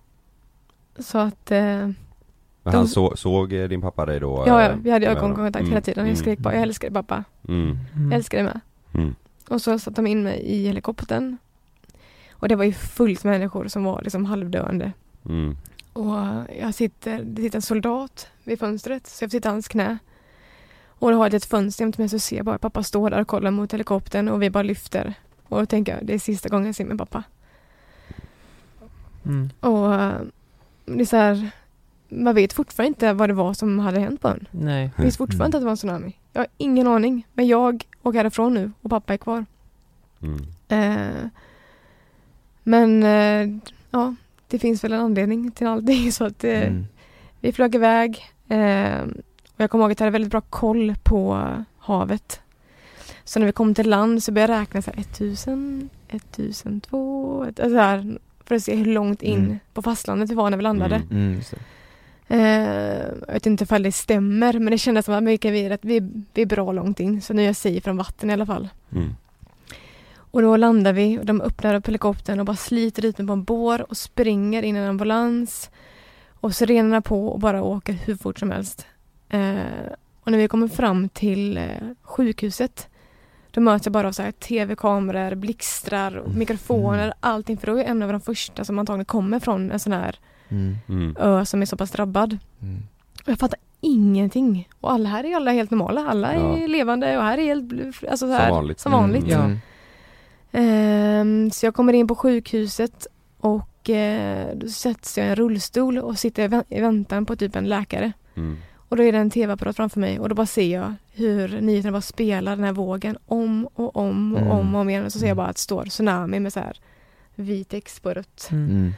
Så att, eh, Men han så, såg din pappa dig då? ja, ja vi hade ögonkontakt hela tiden. Jag skrek bara, jag älskar dig pappa. Mm. Mm. Jag älskar dig med. Mm. Och så satte de in mig i helikoptern. Och det var ju fullt med människor som var liksom halvdöende. Mm. Och jag sitter, det sitter en soldat vid fönstret, så jag sitter i hans knä. Och då har jag ett fönster jämte mig så ser jag bara pappa stå där och kollar mot helikoptern och vi bara lyfter. Och då tänker jag, det är sista gången jag ser min pappa. Mm. Och eh, det är så här, man vet fortfarande inte vad det var som hade hänt på ön. Nej. Jag vet fortfarande inte att det var en tsunami. Jag har ingen aning. Men jag åker härifrån nu och pappa är kvar. Mm. Eh, men eh, ja, det finns väl en anledning till allting så att eh, Mm. vi flög iväg. Och jag kommer ihåg att jag hade väldigt bra koll på havet. Så när vi kom till land så började jag räkna så här 1000, 1002, ett- alltså här, för att se hur långt in Mm. på fastlandet vi var när vi landade. Jag vet inte ifall det stämmer men det kändes som att vi, är rätt- vi, vi är bra långt in. Så nu är jag safe från vatten i alla fall. Mm. Och då landar vi och de öppnar upp helikoptern och bara sliter ut mig på en bår och springer in i en ambulans. Och sirenerna på och bara åker hur fort som helst. Eh, och när vi kommer fram till eh, sjukhuset då möts jag bara av så här tv-kameror, blixtrar, Mm. mikrofoner, allting. För då är jag en av de första som antagligen kommer från en sån här Mm. Mm. ö som är så pass drabbad. Mm. Och jag fattar ingenting. Och alla här är alla helt normala. Alla är Ja. levande och här är helt alltså så här, Som vanligt. Som vanligt. Ja. Mm. Ehm, så jag kommer in på sjukhuset och eh, då sätts jag i en rullstol och sitter i vä- i väntan på typ en läkare. Mm. Och då är det en tv-apparat framför mig och då bara ser jag hur nyheterna bara spelar den här vågen om och om och Mm. om och om igen. Och så ser jag bara att det står tsunami med så här vit text på rött. Mm. Mm.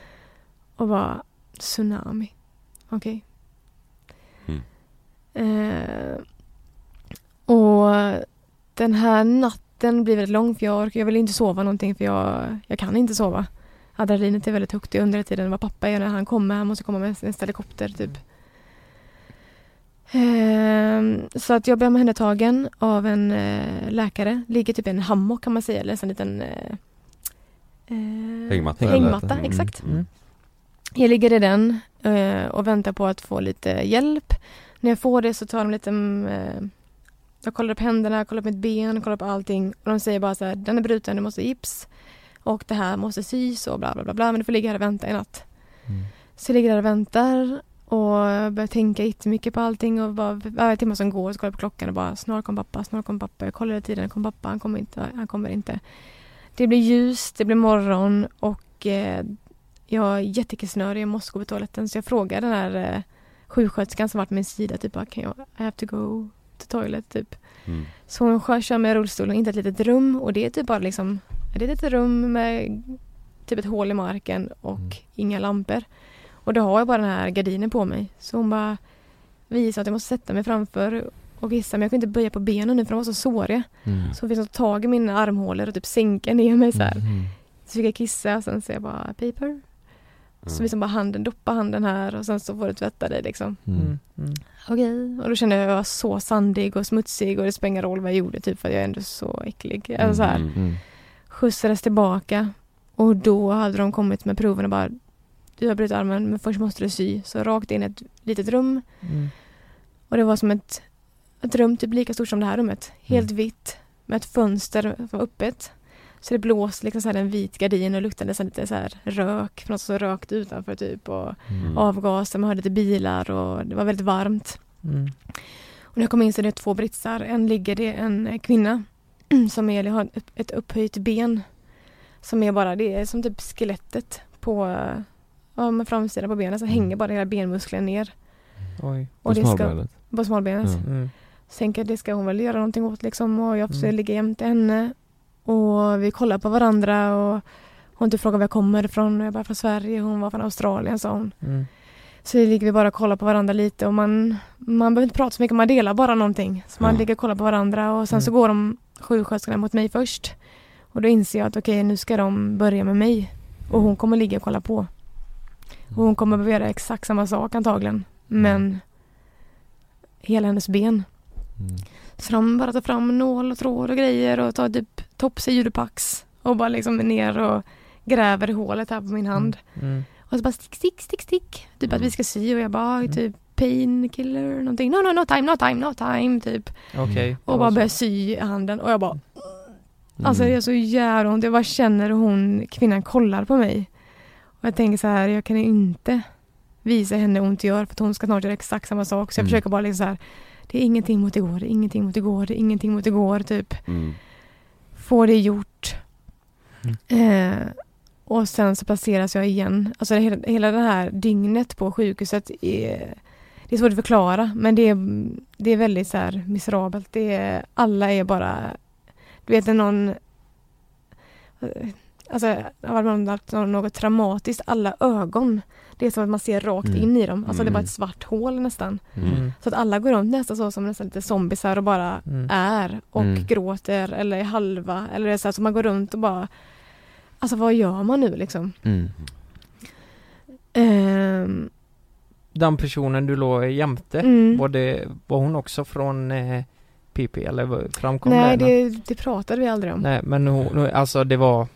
Och bara tsunami. Okej. Mm. Eh, och den här natten blir väldigt lång för jag, jag vill inte sova någonting för jag, jag kan inte sova. Adrenalinet är väldigt högt. Jag undrar tiden vad pappa är när han kommer. Han måste komma med nästa helikopter typ. Ehm, så att jag blir omhändertagen av en eh, läkare. Ligger typ i en hammock kan man säga. Eller en liten eh, eh, Hängmatta. hängmatta Mm. exakt. Mm. Jag ligger i den eh, och väntar på att få lite hjälp. När jag får det så tar de lite mm, eh, Jag kollar upp händerna, kollar upp mitt ben, kollar upp allting. Och de säger bara så här, den är bruten, du måste gips. Och det här måste sys och bla bla bla, bla men du får ligga här och vänta i natt. Mm. Så jag ligger där och väntar och börjar tänka jättemycket på allting och bara varje timme som går så kollar jag på klockan och bara snart kommer pappa, snart kommer pappa. Jag kollar hela tiden, kommer pappa, han kommer inte, han kommer inte. Det blir ljus, det blir morgon och eh, jag är jättekissnödig, jag måste gå på toaletten så jag frågar den här eh, sjuksköterskan som varit min sida typ bara, kan jag, I have to go to toilet typ. Mm. Så hon kör- kör med rullstolen in till ett litet rum och det är typ bara liksom Det är ett litet rum med typ ett hål i marken och Mm. inga lampor. Och då har jag bara den här gardinen på mig. Så hon bara visar att jag måste sätta mig framför och kissa men jag kan inte böja på benen nu för de var så såriga. Mm. Så fick de ta tag i mina armhålor och typ sänka ner mig så här. Mm. Så fick jag kissa och sen säger jag bara paper. Så Mm. liksom bara handen, doppa handen här och sen så får du tvätta dig liksom. Mm. Mm. Mm. Okej, och då kände jag att jag var så sandig och smutsig och det spelar ingen roll vad jag gjorde typ för jag är ändå så äcklig. Alltså så här, Mm. Mm. skjutsades tillbaka och då hade de kommit med proven och bara du har brutit armen men först måste du sy. Så rakt in i ett litet rum Mm. och det var som ett, ett rum typ lika stort som det här rummet. Helt vitt med ett fönster som var öppet. Så det blåste liksom så här en vit gardin och luktade så här lite så här rök, för något som rökte utanför typ och Mm. avgaser, man hörde lite bilar och det var väldigt varmt. Mm. Och när jag kom in så är det två britsar. En ligger det en kvinna som är, har ett- upphöjt ben. Som är bara, det är som typ skelettet på ja, med framsidan på benen så Mm. hänger bara hela benmuskeln ner. Oj. Och ska, smalbenet. på smalbenet. Ja. Mm. Så tänker jag det ska hon väl göra någonting åt liksom och jag försöker Mm. ligga jämte henne. Och vi kollar på varandra och Hon typ frågade var jag kommer ifrån och jag bara från Sverige, hon var från Australien sa hon. Mm. Så ligger vi bara och kollar på varandra lite och man, man behöver inte prata så mycket, man delar bara någonting. Så man Ja. ligger och kollar på varandra och sen så Mm. går de sjuksköterskorna mot mig först. Och då inser jag att okej, nu ska de börja med mig. Och hon kommer ligga och kolla på. Och hon kommer behöva göra exakt samma sak antagligen. Men hela hennes ben. Mm. Så de bara tar fram nål och tråd och grejer och tar typ Topsy Judopax och bara liksom ner och gräver i hålet här på min hand. Mm. Och så bara stick, stick, stick, stick. Typ att vi ska sy och jag bara Mm. typ painkiller någonting. No, no, no time, no time, no time typ. Okej. Och bara börjar sy i handen och jag bara Mm. Alltså det är så jävla ont. Jag bara känner hur hon, kvinnan kollar på mig. Och jag tänker så här, jag kan ju inte visa henne hur ont det gör för att hon ska snart göra exakt samma sak. Så jag Mm. försöker bara liksom så här, det är ingenting mot igår, det är ingenting mot igår, det är ingenting mot igår typ. Mm. Få det gjort. Mm. Eh, och sen så placeras jag igen. Alltså hela, hela det här dygnet på sjukhuset är det är svårt att förklara men det är, det är väldigt så här miserabelt. Det är, alla är bara, du vet när någon eh, Alltså, har varit något, något traumatiskt. Alla ögon. Det är som att man ser rakt Mm. in i dem. Alltså det är bara Mm. ett svart hål nästan. Mm. Så att alla går runt nästan så som nästan lite zombisar och bara Mm. är och Mm. gråter eller är halva eller det är så här så man går runt och bara Alltså vad gör man nu liksom? Mm. Ehm, Den personen du låg jämte, mm. var, det, var hon också från eh, PP eller framkom Nej det? det, det pratade vi aldrig om. Nej men hon, alltså det var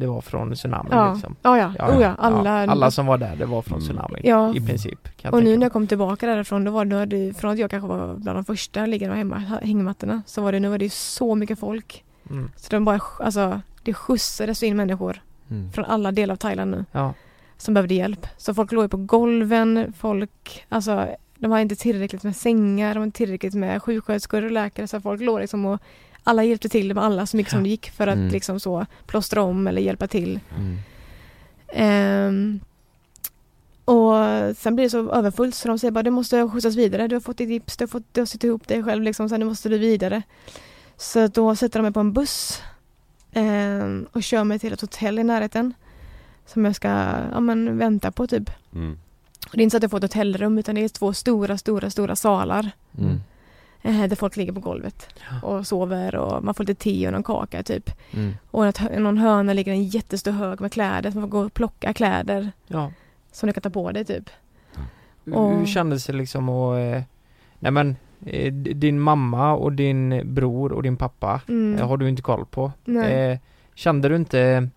Det var från tsunami ja. liksom ja, ja, ja, oh, ja, alla, alla som var där, det var från Mm. tsunami Ja. i princip Och nu när jag kom tillbaka därifrån, då var det, från att jag kanske var bland de första liggande hemma, hängmattorna, så var det, nu var det så mycket folk. mm. Så de bara, alltså, det skjutsades in människor Mm. från alla delar av Thailand nu. Ja, som behövde hjälp. Så folk låg på golven, folk, alltså de har inte tillräckligt med sängar, de har inte tillräckligt med sjuksköterskor och läkare så folk låg liksom och alla hjälpte till med alla så mycket som det gick för att Mm. liksom så plåstra om eller hjälpa till. Mm. Ehm, och sen blir det så överfullt så de säger bara du måste skjutsas vidare, du har fått ditt gips, du har, fått, du har sytt ihop dig själv liksom, så nu måste du vidare. Så då sätter de mig på en buss ehm, och kör mig till ett hotell i närheten som jag ska ja, men, vänta på typ. Mm. Och det är inte så att jag får ett hotellrum utan det är två stora, stora, stora salar Mm. Eh, där folk ligger på golvet och sover och man får lite te och någon kaka typ. Mm. Och i någon hörna ligger en jättestor hög med kläder så man får gå och plocka kläder ja. som du kan ta på dig typ. Hur- Och- Hur kändes det liksom att eh, Nej men eh, Din mamma och din bror och din pappa Mm. har du inte koll på Nej. Kände du inte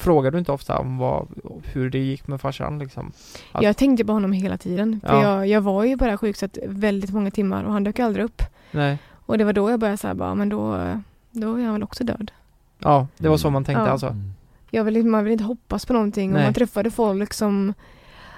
Frågade du inte ofta om vad, hur det gick med farsan liksom? att- Jag tänkte på honom hela tiden. För Ja. jag, jag var ju på det här sjukhuset väldigt många timmar och han dök aldrig upp. Nej Och det var då jag började säga bara, men då, då är han väl också död. Ja, det var så Mm. man tänkte Ja. alltså Mm. Jag vill, man vill inte hoppas på någonting och man träffade folk som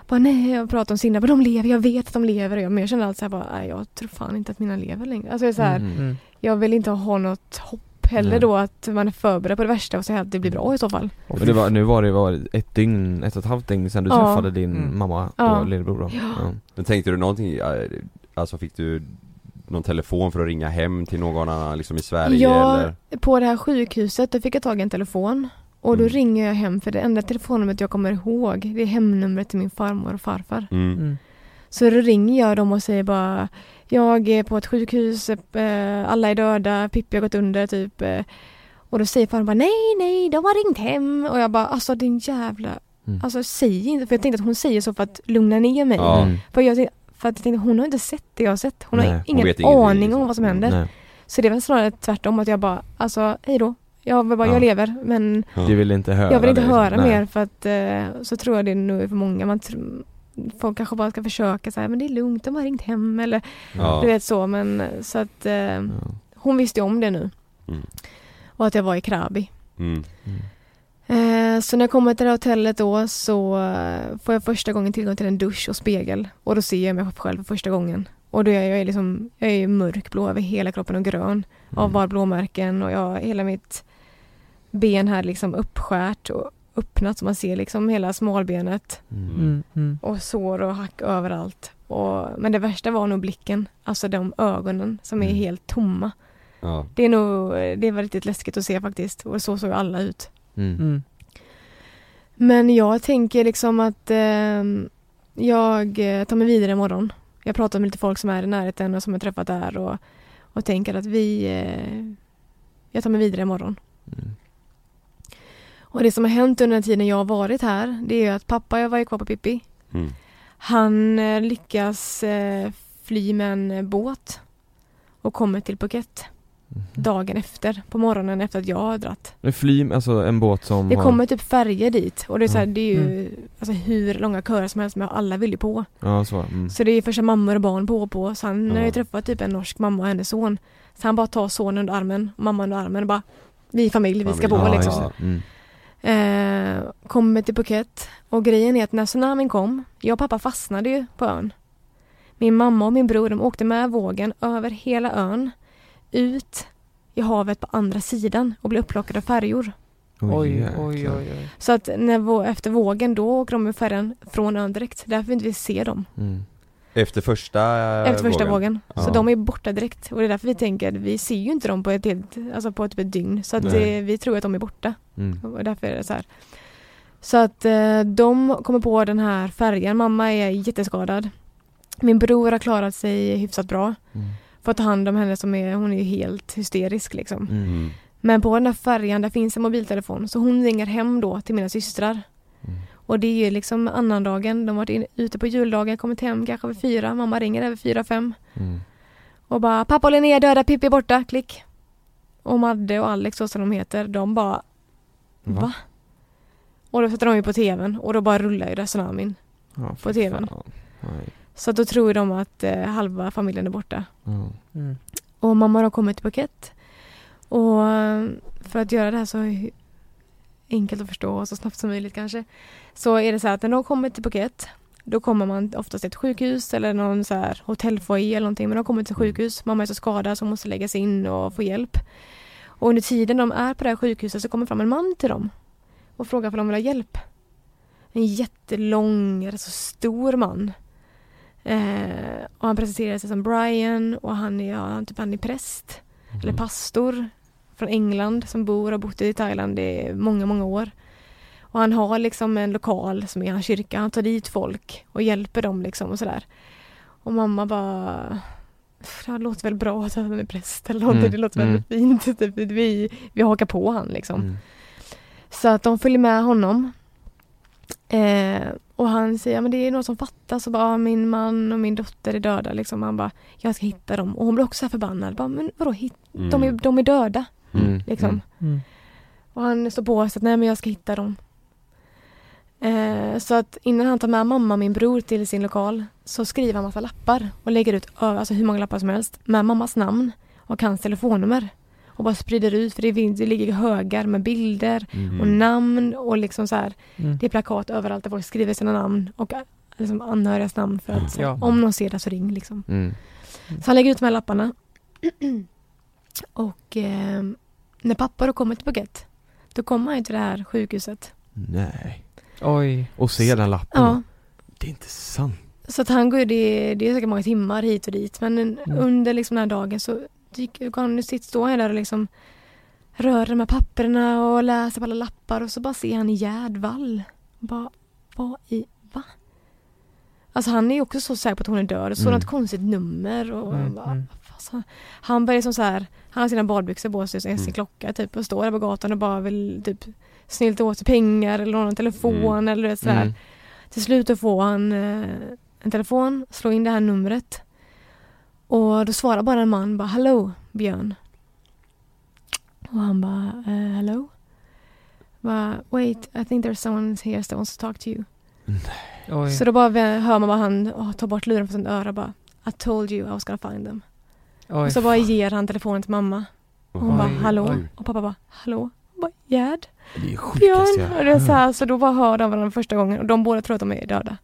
bara nej, jag pratar om sina, men de lever, jag vet att de lever. Och jag- Men jag kände alltid så här bara, nej jag tror fan inte att mina lever längre. Alltså jag, är så här, Mm. mm. jag vill inte ha något hopp heller Nej. då att man är förberedd på det värsta och säga att det blir bra i så fall. Men det var, nu var det var ett dygn, ett och ett halvt dygn sedan du Ja. träffade din Mm. mamma och Ja. lillebror då. Ja. Men tänkte du någonting, eh, alltså fick du någon telefon för att ringa hem till någon annan liksom i Sverige Ja, eller? på det här sjukhuset då fick jag tag i en telefon och då Mm. ringer jag hem för det enda telefonnumret jag kommer ihåg det är hemnumret till min farmor och farfar. Mm. Mm. Så då ringer jag dem och säger bara Jag är på ett sjukhus, eh, alla är döda, Pippi har gått under typ eh, Och då säger farmor bara nej nej de har ringt hem och jag bara alltså din jävla Mm. Alltså säg inte för jag tänkte att hon säger så för att lugna ner mig. Ja. Mm. För, jag, tänkte- för att jag tänkte hon har inte sett det jag har sett. Hon Nej, har hon ingen ingenting, aning liksom. om vad som händer. Nej. Så det är väl snarare tvärtom att jag bara alltså hej då. Jag, bara, Ja. jag lever men Du vill inte höra jag vill inte det, liksom. höra Nej. mer för att eh, så tror jag det nu är för många. Man tr- folk kanske bara ska försöka säga men det är lugnt, de har ringt hem eller Ja. du vet så men så att eh, Ja. hon visste om det nu. Mm. Och att jag var i Krabi. Mm. Mm. Eh, så när jag kommer till det här hotellet då så får jag första gången tillgång till en dusch och spegel. Och då ser jag mig själv för första gången. Och då är jag liksom, jag är mörkblå över hela kroppen och grön av Mm. bara blåmärken och jag, hela mitt ben här liksom uppskärt och öppnat så man ser liksom hela smalbenet Mm. Mm. Mm. och sår och hack överallt. Och, men det värsta var nog blicken, alltså de ögonen som är Mm. helt tomma. Ja. Det är nog, det var riktigt läskigt att se faktiskt och så såg alla ut. Mm. Mm. Men jag tänker liksom att ehm, jag eh, tar mig vidare imorgon. Jag pratar med lite folk som är i närheten och som jag träffat där och, och tänker att vi... Eh, jag tar mig vidare imorgon. Mm. Och det som har hänt under den tiden jag har varit här, det är ju att pappa var ju kvar på Pippi. Mm. Han eh, lyckas eh, fly med en eh, båt och kommer till Phuket Mhm. dagen efter, på morgonen efter att jag har dratt. Men fly, alltså en båt som Det har... kommer typ färger dit och det är, så här, Ja. det är ju alltså, hur långa köer som helst men alla vill ju på. Ja, så. Mm. Så det är första mammor och barn på och på. Så han har Ja. ju träffat typ en norsk mamma och hennes son. Så han bara tar sonen under armen, och mamman under armen och bara Vi är familj, vi ska Familj. bo ja, liksom. Mm. Eh, kommer till Phuket och grejen är att när tsunamin kom, jag och pappa fastnade ju på ön. Min mamma och min bror de åkte med vågen över hela ön, ut i havet på andra sidan och blev upplockade av färjor. Oj, oj, oj, oj. Så att när, efter vågen då åker de med färjan från ön direkt. Därför vi inte vill se dem Mm. Efter första efter första vågen. Så Ja. de är borta direkt och det är därför vi tänker att vi ser ju inte dem på ett helt, alltså på typ ett dygn. Så att det, vi tror att de är borta. Mm. Och därför är det så här. Så att eh, de kommer på den här färjan. Mamma är jätteskadad. Min bror har klarat sig hyfsat bra. Mm. Fått ta hand om henne som är, hon är ju helt hysterisk liksom. Mm. Men på den här färjan där finns en mobiltelefon så hon ringer hem då till mina systrar. Mm. Och det är ju liksom annandagen. De har varit in, ute på juldagen, kommit hem kanske vid fyra. Mamma ringer över fyra, fem. Mm. Och bara pappa och Linnea är döda, Pippi är borta, klick. Och Madde och Alex så som de heter, de bara Va? Va? Och då sätter de ju på tvn och då bara rullar ju det tsunamin. Ja, På tvn. Så då tror de att eh, halva familjen är borta. Ja. Mm. Och mamma har kommit till Phuket. Och eh, för att göra det här så enkelt att förstå och så snabbt som möjligt kanske. Så är det så här att när de kommer till Phuket då kommer man oftast till ett sjukhus eller någon så här hotellfoyer eller någonting. Men de kommer till sjukhus. Mamma är så skadad så hon måste läggas in och få hjälp. Och under tiden de är på det här sjukhuset så kommer fram en man till dem och frågar om de vill ha hjälp. En jättelång, alltså stor man. Eh, och han presenterar sig som Brian och han är, ja, typ han är präst Mm. eller pastor från England som bor och har bott i Thailand i många, många år. Och han har liksom en lokal som är hans kyrka. Han tar dit folk och hjälper dem liksom och sådär. Och mamma bara det låter väl bra att han är präst eller någonting. Mm, Det låter mm. väldigt fint. Typ, vi, vi hakar på han liksom. Mm. Så att de följer med honom. Eh, och han säger, men det är något som fattas och bara, "Ja, min man och min dotter är döda liksom. Han bara, jag ska hitta dem. Och hon blir också så här förbannad. Bara, men vadå, hit? De, är, Mm. de är döda Mm. liksom. Mm. Mm. Och han står på sig att nej men jag ska hitta dem. Eh, så att innan han tar med mamma och min bror till sin lokal så skriver han massa lappar och lägger ut alltså hur många lappar som helst med mammas namn och hans telefonnummer. Och bara sprider ut för det, finns, det ligger högar med bilder Mm. och namn och liksom så här. Mm. Det är plakat överallt där folk skriver sina namn och eh, liksom anhörigas namn för att så, Ja. om någon ser det så ring liksom. Mm. Så han lägger ut de här lapparna. och eh, när pappa då kommer till Phuket då kommer han till det här sjukhuset. Nej. Oj. Och se den lappen. Ja. Det är inte sant. Så att han går ju, det, det är säkert många timmar hit och dit men en- Mm. under liksom den här dagen så dyker han, sitter, står han där och liksom rör de här papperna och läser på alla lappar och så bara ser han Gerd Wall. Bara, vad i, va? Alltså han är ju också så säker på att hon är död och så Mm. något konstigt nummer och Mm, bara, mm. Alltså, han börjar som så här, han har sina badbyxor på sig och sin Mm. klocka typ och står där på gatan och bara vill typ snylta åt sig pengar eller låna en telefon eller du vet sådär. Mm. Till slut då får han eh, en telefon, slår in det här numret och då svarar bara en man bara Hello Björn. Och han bara eh, Hello? Bara, Wait, I think there's someone here that wants to talk to you. Oj. Så då bara hör man bara han oh, tar bort luren från sitt öra bara I told you I was gonna find them. Oj. Och så bara ger han telefonen till mamma. Och hon Oj, bara hallå? oj. Och pappa bara hallå? Bara Gerd? Det är sjukaste Björn? Och det är så, här, så då bara hör de varandra första gången och de båda tror att de är döda.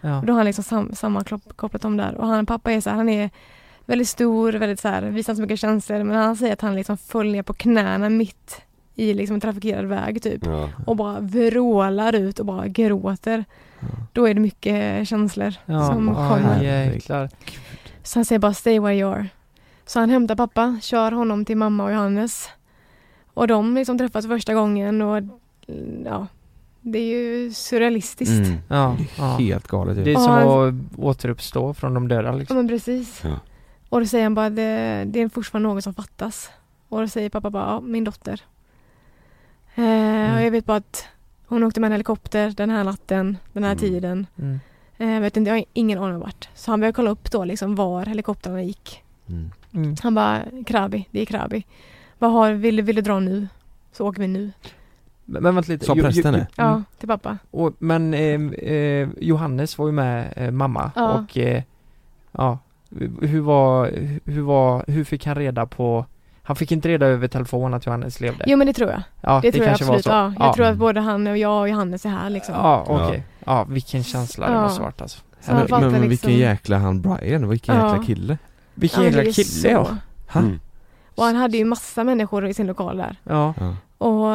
Ja. Och då har han liksom sam, sammankopplat dem där. Och han, pappa är så här, han är väldigt stor, väldigt så här, visar inte så mycket känslor. Men han säger att han liksom föll ner på knäna mitt i liksom en trafikerad väg typ. Ja. Och bara vrålar ut och bara gråter. Ja. Då är det mycket känslor Ja, som ja, kommer. jäklar. Så han säger bara stay where you are. Så han hämtar pappa, kör honom till mamma och Johannes. Och de liksom träffas första gången och mm, ja, Det är ju surrealistiskt. Mm. Ja, Det är ja. Helt galet. Det är Ja, som han- att återuppstå från de döda Ja liksom. men precis. Ja. Och då säger han bara det, det är fortfarande något som fattas. Och då säger pappa bara, ja, min dotter. Eh, och jag vet bara att hon åkte med en helikopter den här natten, den här Mm. tiden. Mm. Eh, jag vet inte, jag har ingen aning om vart. Så han började kolla upp då liksom var helikoptrarna gick. Mm. Mm. Han bara, Krabi, det är Krabi. Vad har, vill, vill du dra nu? Så åker vi nu. Men, men vänta lite. Sa prästen det? Ja, Mm. till pappa. Och, men eh, eh, Johannes var ju med eh, mamma Ja. och eh, ja, hur var, hur var, hur fick han reda på Han fick inte reda över telefon att Johannes levde? Jo men det tror jag. ja, Det, tror jag kanske var absolut. så. Ja, jag ja. tror att både han och jag och Johannes är här liksom. Ja, okej. Ja, vilken känsla det Ja. måste varit alltså. Så han Men, men liksom- vilken jäkla han Brian, vilken Ja. jäkla kille. Vilken jäkla det kille ja. Ha? Och han hade ju massa människor i sin lokal där. Ja. Ja. Och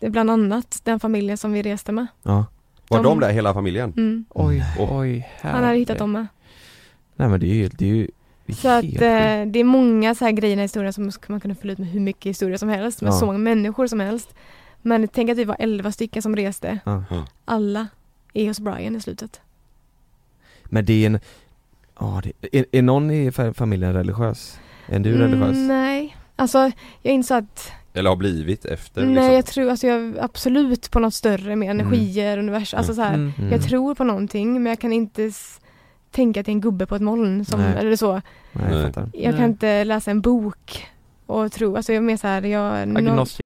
är bland annat den familjen som vi reste med. ja. Var De- de där hela familjen? Mm. Oj, Åh. oj. Han hade hittat dem med. Nej men det är ju, det är ju Så att eh, det är många så här grejer i historien som man kunna fylla ut med hur mycket historia som helst. Med Ja. så många människor som helst. Men tänk att vi var 11 stycken som reste. Ja. Alla är hos Brian i slutet. Men det är en, ja det, är, är någon i fa- familjen religiös? Är du religiös? Mm, nej. Alltså jag insåg att Eller har blivit efter Nej liksom? jag tror, alltså jag absolut på något större med energier, universum, alltså så här. Mm. Mm. Jag tror på någonting men jag kan inte tänka att det är en gubbe på ett moln som, Nej. eller så. Nej, jag. Jag Nej. kan inte läsa en bok och tro, alltså jag är mer så här, jag... Agnostik.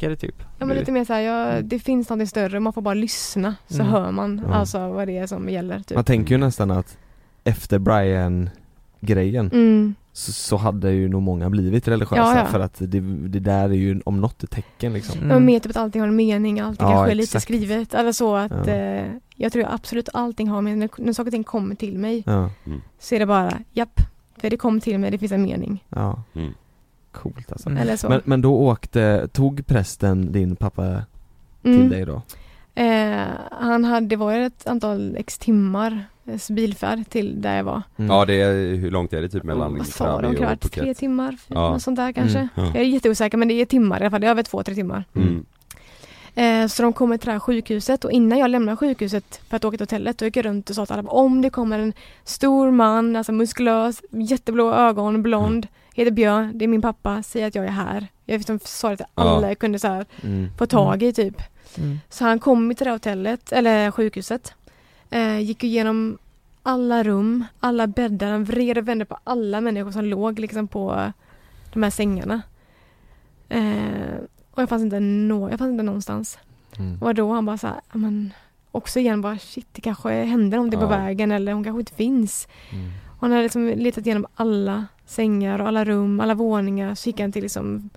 Det typ? Ja men lite mer så här, jag, det finns någonting större, man får bara lyssna så Mm. hör man Ja. alltså vad det är som gäller typ. Man tänker ju nästan att efter Brian grejen Mm. så, så hade ju nog många blivit religiösa Ja, ja. för att det, det där är ju om något ett tecken liksom. Mm. Ja, mer typ att allting har en mening, allting Ja, kanske är lite skrivet. Eller så att Ja. eh, jag tror absolut allting har med, när, när saker och ting kommer till mig Ja, så är det bara, japp, för det kom till mig, det finns en mening. ja. Mm. Coolt alltså. Mm. Eller så. Men, men då åkte, tog prästen din pappa till Mm. dig då? Eh, han hade, det var ju ett antal x timmar eh, bilfärd till där jag var. Mm. Ja det är, hur långt är det typ mellan Vad sa de? Kan tre timmar? Ja. Något sånt där kanske. Mm. Ja. Jag är jätteosäker men det är timmar i alla fall, det är över två, tre timmar. Mm. Eh, så de kommer till det här sjukhuset och innan jag lämnar sjukhuset för att åka till hotellet då gick jag runt och sa till alla om det kommer en stor man, alltså muskulös, jätteblå ögon, blond, heter Björn, det är min pappa, säg att jag är här. Jag liksom sa det till alla Ja. jag kunde så här, Mm. få tag i typ. Mm. Så han kom till det här hotellet, eller sjukhuset. Eh, gick igenom alla rum, alla bäddar, han vred och vände på alla människor som låg liksom på de här sängarna. Eh, och jag fanns inte, nå- jag fanns inte någonstans. Mm. Och då han bara så här, "Ja, men också igen bara shit det kanske händer någonting på Ja. vägen eller hon kanske inte finns. Mm. Han hade liksom letat igenom alla sängar och alla rum, alla våningar. Så gick han till liksom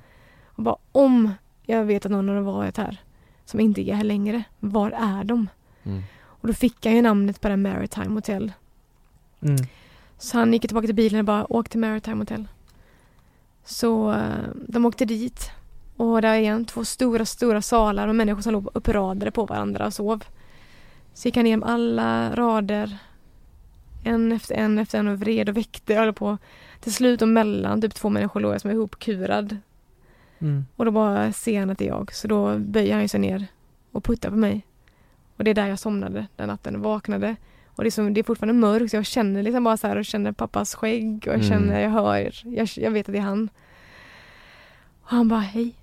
och bara om jag vet att någon har varit här som inte är här längre, var är de? Mm. Och då fick jag ju namnet på det Maritime Hotel. Mm. Så han gick tillbaka till bilen och bara åk till Maritime Hotel. Så eh, de åkte dit. Och där igen två stora, stora salar och människor som låg uppradade på varandra och sov. Så gick han igenom alla rader. En efter en efter en och vred och väckte och höll på. Till slut och mellan typ två människor låg jag som är ihopkurad. Mm. Och då bara ser han att det är jag. Så då böjer han sig ner och puttar på mig. Och det är där jag somnade den natten och vaknade. Och det är, som, det är fortfarande mörkt så jag känner liksom bara så här och känner pappas skägg och jag Mm. känner, jag hör, jag, jag vet att det är han. Och han bara, hej.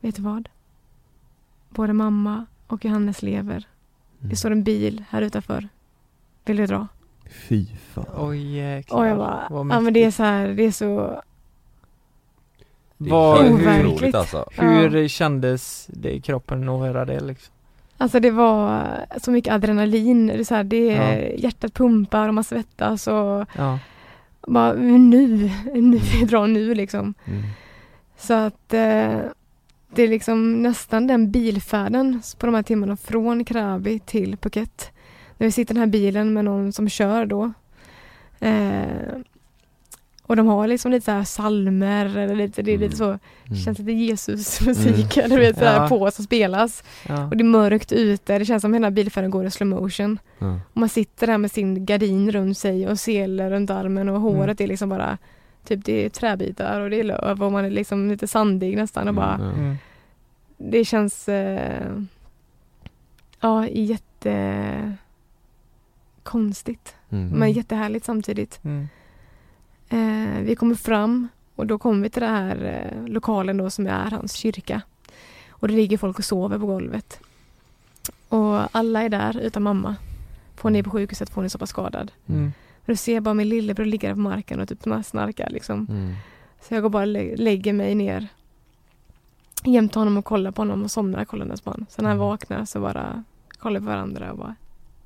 Vet du vad? Både mamma och Johannes lever. Mm. Det står en bil här utanför. Vill du dra? Fy fan. Oj jäklar. Och jag bara, Vad ja men det är så här, det är så, Det Vad- är hur- helt otroligt Overkligt. alltså Hur kändes det i kroppen att höra det liksom? Alltså det var så mycket adrenalin. Det är, så här, det är hjärtat pumpar och man svettas och Ja. bara nu, nu, vi drar nu liksom. Mm. Så att eh, det är liksom nästan den bilfärden på de här timmarna från Krabi till Phuket. När vi sitter i den här bilen med någon som kör då. Eh, och de har liksom lite så här salmer eller lite, det är lite så, känns lite Jesusmusik eller du vet så här Ja. på som spelas. Ja. Och det är mörkt ute, det känns som hela bilfärden går i slow motion. Ja. Och man sitter där med sin gardin runt sig och sele runt armen och håret är liksom bara Typ det är träbitar och det är löv och man är liksom lite sandig nästan och bara. Mm. Det känns eh, Ja jätte Konstigt Mm. men jättehärligt samtidigt. Mm. Eh, vi kommer fram och då kommer vi till den här eh, lokalen då som är hans kyrka. Och det ligger folk och sover på golvet. Och alla är där utan mamma. För hon är på sjukhuset för hon är så pass skadad. Mm. Och då ser jag bara min lillebror ligga på marken och typ snarkar liksom. Mm. Så jag går bara och lä- lägger mig ner jämte honom och kollar på honom och somnar kollandes på honom. Sen när han Mm. vaknar så bara kollar vi på varandra och bara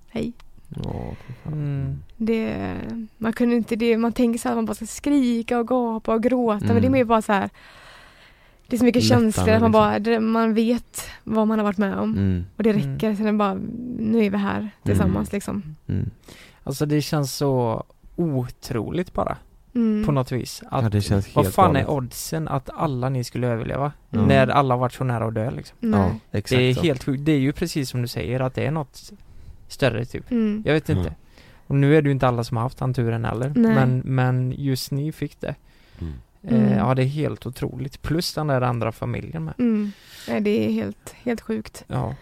hej. Ja, fan. Mm. Det, man kunde inte det, man tänker så att man bara ska skrika och gapa och gråta men det är Mm. mer bara så här Det är så mycket Lättande, känslor att man liksom. bara, det, man vet vad man har varit med om Mm. och det Mm. räcker. Sen är det bara, nu är vi här tillsammans liksom. Mm. Alltså det känns så otroligt bara Mm. på något vis. Att, Ja, det känns helt vad fan galet. är oddsen att alla ni skulle överleva? När alla varit så nära att dö liksom. Ja, exakt Det är så. helt sjukt. Det är ju precis som du säger att det är något större typ. Mm. Jag vet inte. Ja. Och nu är det ju inte alla som har haft den turen heller. Nej. Men, men just ni fick det. Mm. Mm. Eh, ja det är helt otroligt. Plus den där andra familjen med. Mm. Nej, det är helt, helt sjukt. Ja.